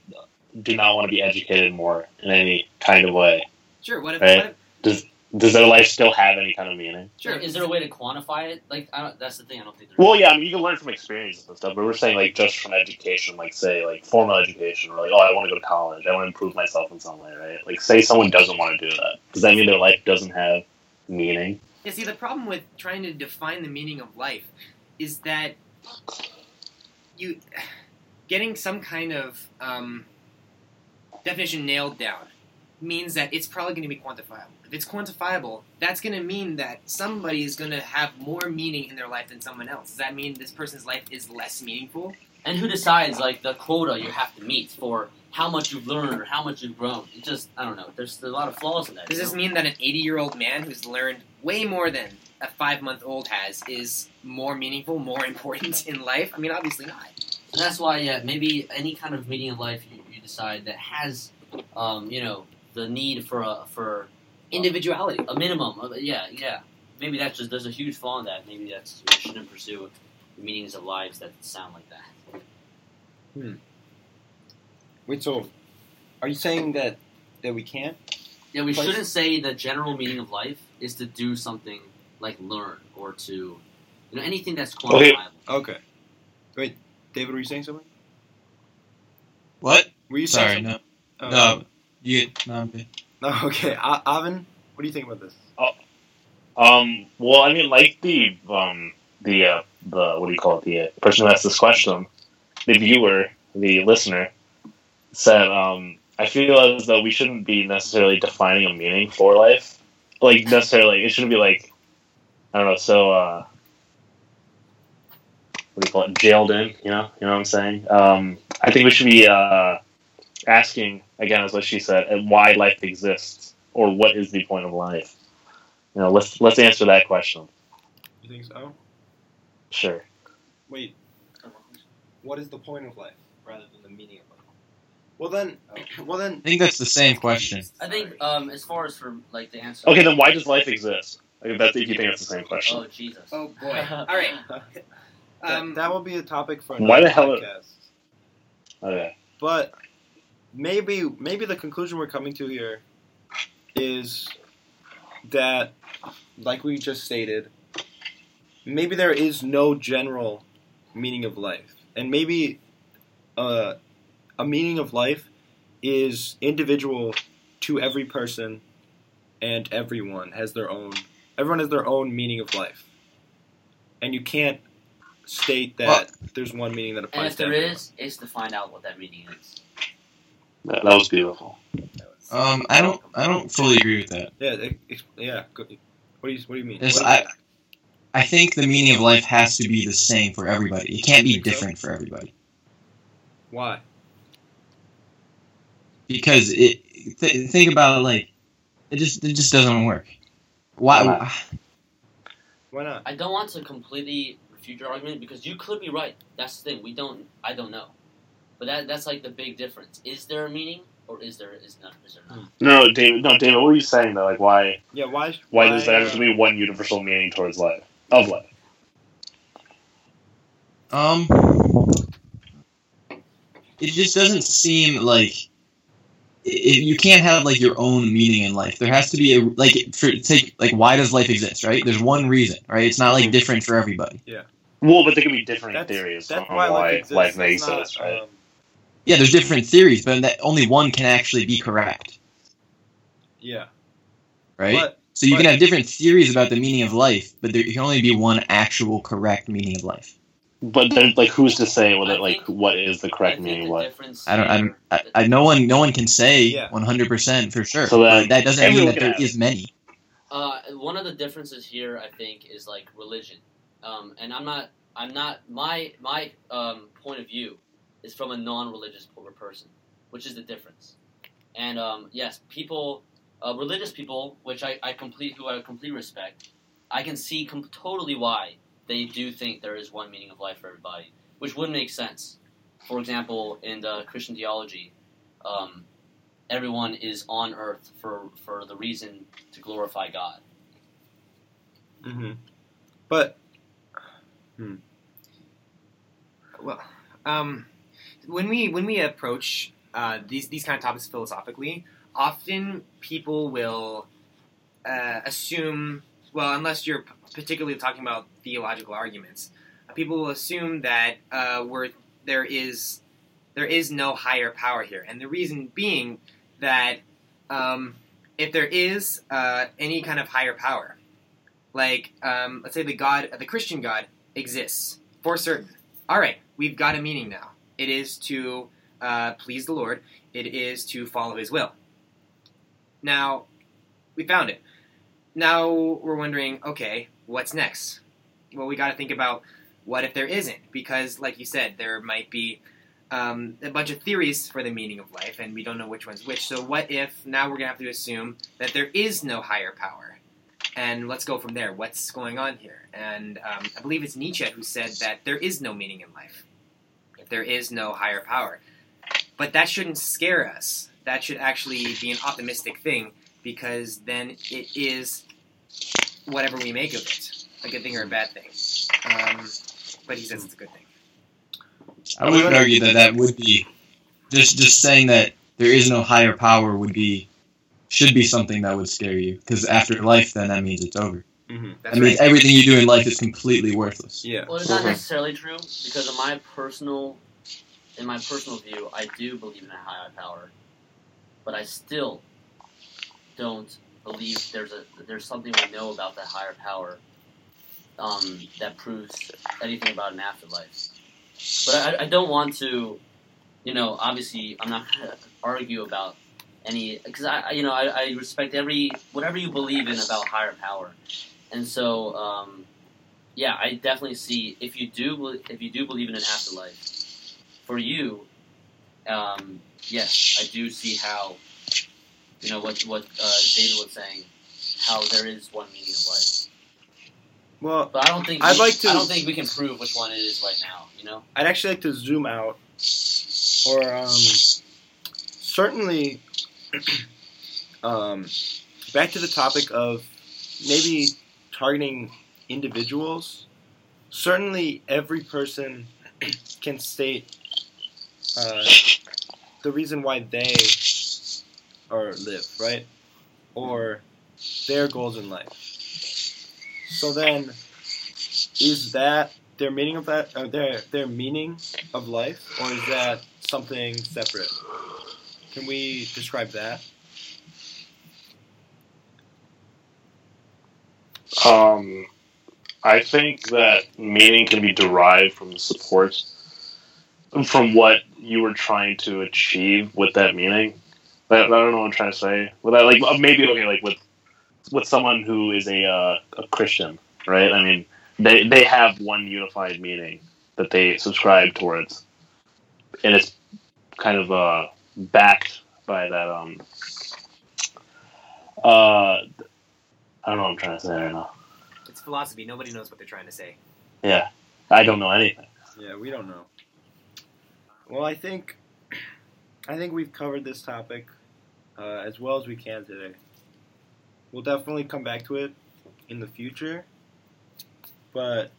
S2: do not want to be educated more in any kind of way?
S4: Sure. What if?
S2: Right.
S4: What if
S2: Does their life still have any kind of meaning?
S4: sure.
S5: Is there a way to quantify it? Like, I don't, that's the thing. I don't think.
S2: Well, yeah, I mean, you can learn from experiences and stuff, but we're saying like just from education, like say like formal education, or like oh, I want to go to college, I want to improve myself in some way, right? Like, say someone doesn't want to do that, does that mean their life doesn't have meaning?
S4: Yeah, see, the problem with trying to define the meaning of life is that you getting some kind of um, definition nailed down means that it's probably going to be quantifiable. If it's quantifiable, that's going to mean that somebody is going to have more meaning in their life than someone else. Does that mean this person's life is less meaningful?
S5: And who decides like the quota you have to meet for how much you've learned or how much you've grown? It just I don't know. There's, there's a lot of flaws in that.
S4: Does this mean that an 80 year old man who's learned way more than a five month old has is more meaningful, more important in life? I mean, obviously not.
S5: And that's why, yeah, maybe any kind of meaning in life you, you decide that has, um, you know, the need for a for
S4: Individuality.
S5: a minimum. Of, yeah, yeah. Maybe that's just there's a huge flaw in that. Maybe that's we shouldn't pursue the meanings of lives that sound like that. Hmm.
S1: Wait, so are you saying that that we can't?
S5: Yeah, we
S1: Place-
S5: shouldn't say the general meaning of life is to do something like learn or to, you know, anything that's
S2: Okay.
S5: quantifiable.
S1: Okay. Wait, David, were you saying something?
S3: What?
S1: Were you
S3: Sorry,
S1: saying
S3: no,
S1: something? Oh,
S3: no. You no, I'm good.
S1: Okay. A- Avin, what do you think about this?
S2: Um, well, I mean, like the um the uh, the what do you call it? The uh, person who asked this question, the viewer, the listener, said, um, I feel as though we shouldn't be necessarily defining a meaning for life. Like necessarily, it shouldn't be like I don't know. So, uh, what do you call it? Jailed in, you know? You know what I'm saying? Um, I think we should be uh, asking again, as what she said, why life exists or what is the point of life. You know, let's let's answer that question.
S1: You think so?
S2: Sure.
S1: Wait, what is the point of life rather than the meaning of life? Well then, well then,
S3: I think that's the same question.
S5: I think, um, as far as for like the answer.
S2: Okay, then why does life exist? Like, that's if you think that's the same question.
S5: Oh Jesus.
S4: Oh boy. All right. Um,
S1: that, that will be a topic for
S2: Why
S1: another
S2: the hell-
S1: podcast.
S2: Okay.
S1: But maybe maybe the conclusion we're coming to here is that, like we just stated, maybe there is no general meaning of life, and maybe uh, a meaning of life is individual to every person, and everyone has their own. Everyone has their own meaning of life, and you can't state that
S3: Well-
S1: there's one meaning that applies.
S5: And if
S1: to
S5: there
S1: everyone.
S5: is, it's to find out what that meaning is.
S2: That, that was beautiful.
S3: Um, I don't, I don't fully agree with that.
S1: Yeah, ex- ex- yeah. What do you What do you mean?
S3: Yes,
S1: What do you
S3: I-
S1: think?
S3: I think the meaning of life has to be the same for everybody. It can't be different for everybody
S1: Why?
S3: because it. Th- think about it, like it just, it just doesn't work. Why?
S2: Why
S1: Why not?
S5: I don't want to completely refute your argument because you could be right. That's the thing. We don't. I don't know. But that that's like the big difference. Is there a meaning or is there is not? Is there not?
S2: No, David. No, David. What are you saying though? Like, why?
S1: Yeah. Why?
S2: Why does there have
S1: uh,
S2: to be one universal meaning towards life of life?
S3: Um, it just doesn't seem like i you can't have like your own meaning in life. There has to be a like for take like why does life exist? Right? There's one reason, right? It's not like different for everybody. Yeah.
S2: Well, but there could be different
S1: That's,
S2: theories
S1: that's
S2: on
S1: why
S2: why
S1: life exists.
S2: life may
S1: It's
S2: right?
S1: um,
S3: Yeah, there's different theories, but that only one can actually be correct,
S1: yeah.
S3: right?
S1: But
S3: so you
S1: but-
S3: can have different theories about the meaning of life, but there can only be one actual correct meaning of life.
S2: But then, like, who's to say whether
S5: I
S2: like what is the correct meaning of life?
S3: I don't. I,
S5: here-
S3: don't I, I no one no one can say
S1: Yeah.
S3: 100% for sure.
S2: So then
S3: but that doesn't mean that
S2: can
S3: there
S2: have
S3: is many.
S5: Uh, one of the differences here, I think, is like religion, um, and I'm not. I'm not. My my um, point of view is from a non-religious person, which is the difference. And um, yes, people, uh, religious people, which I, I complete who I complete respect, I can see com- totally why they do think there is one meaning of life for everybody, which would make sense. For example, in the Christian theology, um, everyone is on earth for for the reason to glorify God.
S1: Mm-hmm. But hmm.
S4: Well, um, when we when we approach uh, these these kind of topics philosophically, often people will uh, assume. Well, unless you're particularly talking about theological arguments, uh, people will assume that uh, we're, there is there is no higher power here, and the reason being that um, if there is uh, any kind of higher power, like um, let's say the God, the Christian God exists for certain. All right, we've got a meaning now. It is to uh, please the Lord. It is to follow His will. Now, we found it. Now we're wondering, okay, what's next? Well, we got to think about what if there isn't, because, like you said, there might be um, a bunch of theories for the meaning of life, and we don't know which one's which. So, what if now we're gonna have to assume that there is no higher power? And let's go from there. What's going on here? And um, I believe it's Nietzsche who said that there is no meaning in life if there is no higher power. But that shouldn't scare us. That should actually be an optimistic thing because then it is whatever we make of it, a good thing or a bad thing. Um, but he says it's a good thing.
S3: I would argue that that would be just just saying that there is no higher power would be should be something that would scare you because after life, then that means it's over.
S1: Mm-hmm.
S3: That means
S4: right.
S3: everything you do in life is completely worthless.
S1: Yeah.
S5: Well, it's not necessarily true because in my personal, in my personal view, I do believe in a higher power, but I still don't believe there's a there's something we know about that higher power um, that proves anything about an afterlife. But I, I don't want to, you know, obviously I'm not gonna argue about any because I I- you know I, I respect every whatever you believe in about higher power, and so. Um, yeah, I definitely see if you do if you do believe in an afterlife, for you, um, yes, I do see how, you know what what uh, David was saying, how there is one meaning of life.
S1: Well,
S5: But I don't think
S1: I'd
S5: we,
S1: like to-
S5: I don't think we can prove which one it is right now. You know.
S1: I'd actually like to zoom out, or um, certainly, um, back to the topic of maybe targeting individuals. Certainly, every person can state uh, the reason why they or live, right, or their goals in life. So then, is that their meaning of that, uh, their their meaning of life, or is that something separate? Can we describe that?
S2: Um, I think that meaning can be derived from the support, from what you were trying to achieve with that meaning. I, I don't know what I'm trying to say. But I, like maybe okay, like with with someone who is a uh, a Christian, right? I mean, they they have one unified meaning that they subscribe towards, and it's kind of uh, backed by that um uh I don't know what I'm trying to say right now.
S4: It's philosophy. Nobody knows what they're trying to say.
S2: Yeah, I don't know anything.
S1: Yeah, we don't know. Well, I think I think we've covered this topic uh, as well as we can today. We'll definitely come back to it in the future, but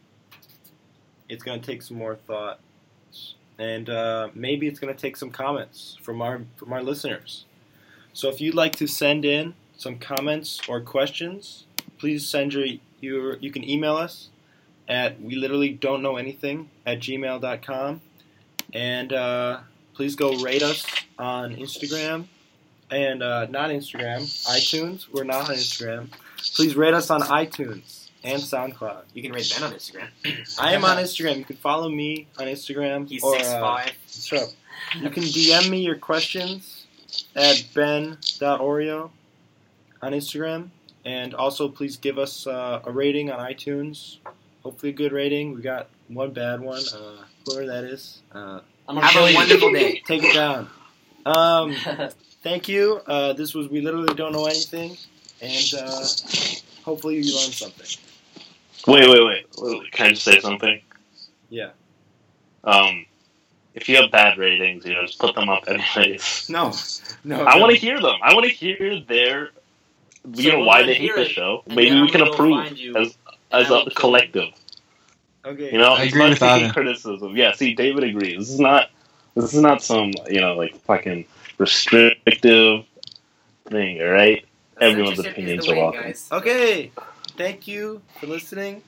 S1: it's going to take some more thought, and uh, maybe it's going to take some comments from our from our listeners. So if you'd like to send in some comments or questions, please send your your you can email us at we literally don't know anything at gmail.com and uh, please go rate us on instagram and uh, not instagram itunes we're not on instagram please rate us on itunes and soundcloud
S4: You can rate Ben on Instagram.
S1: i am on instagram you can follow me on instagram
S4: He's
S1: or,
S4: six
S1: uh,
S4: five.
S1: Shut up. You can DM me your questions at ben.oreo on Instagram. And also, please give us uh, a rating on iTunes. Hopefully, a good rating. We got one bad one. Uh, whoever that is, uh,
S5: I'm
S4: Have a wonderful day.
S1: take it down. Um, thank you. Uh, this was We Literally Don't Know Anything. And uh, hopefully, you learned something.
S2: Wait, wait, wait. Wait, Can I just say something?
S1: Yeah.
S2: Um, if you have bad ratings, you know, just put them up anyways.
S1: No. No.
S2: I
S1: no.
S2: want to hear them. I want to hear their, you
S5: So
S2: know, why they hate
S5: hear
S2: the show. Maybe we
S5: I'm
S2: can approve as as a collective.
S1: Okay.
S2: You know,
S3: I
S2: it's
S3: agree
S2: not
S3: with
S2: taking criticism. Yeah, see, David agrees. This is not. This is not some you know like fucking restrictive thing. All right. Everyone's opinions are welcome.
S4: guys.
S1: Okay. Thank you for listening,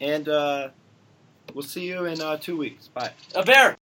S1: and uh, we'll see you in uh, two weeks. Bye.
S5: A bear.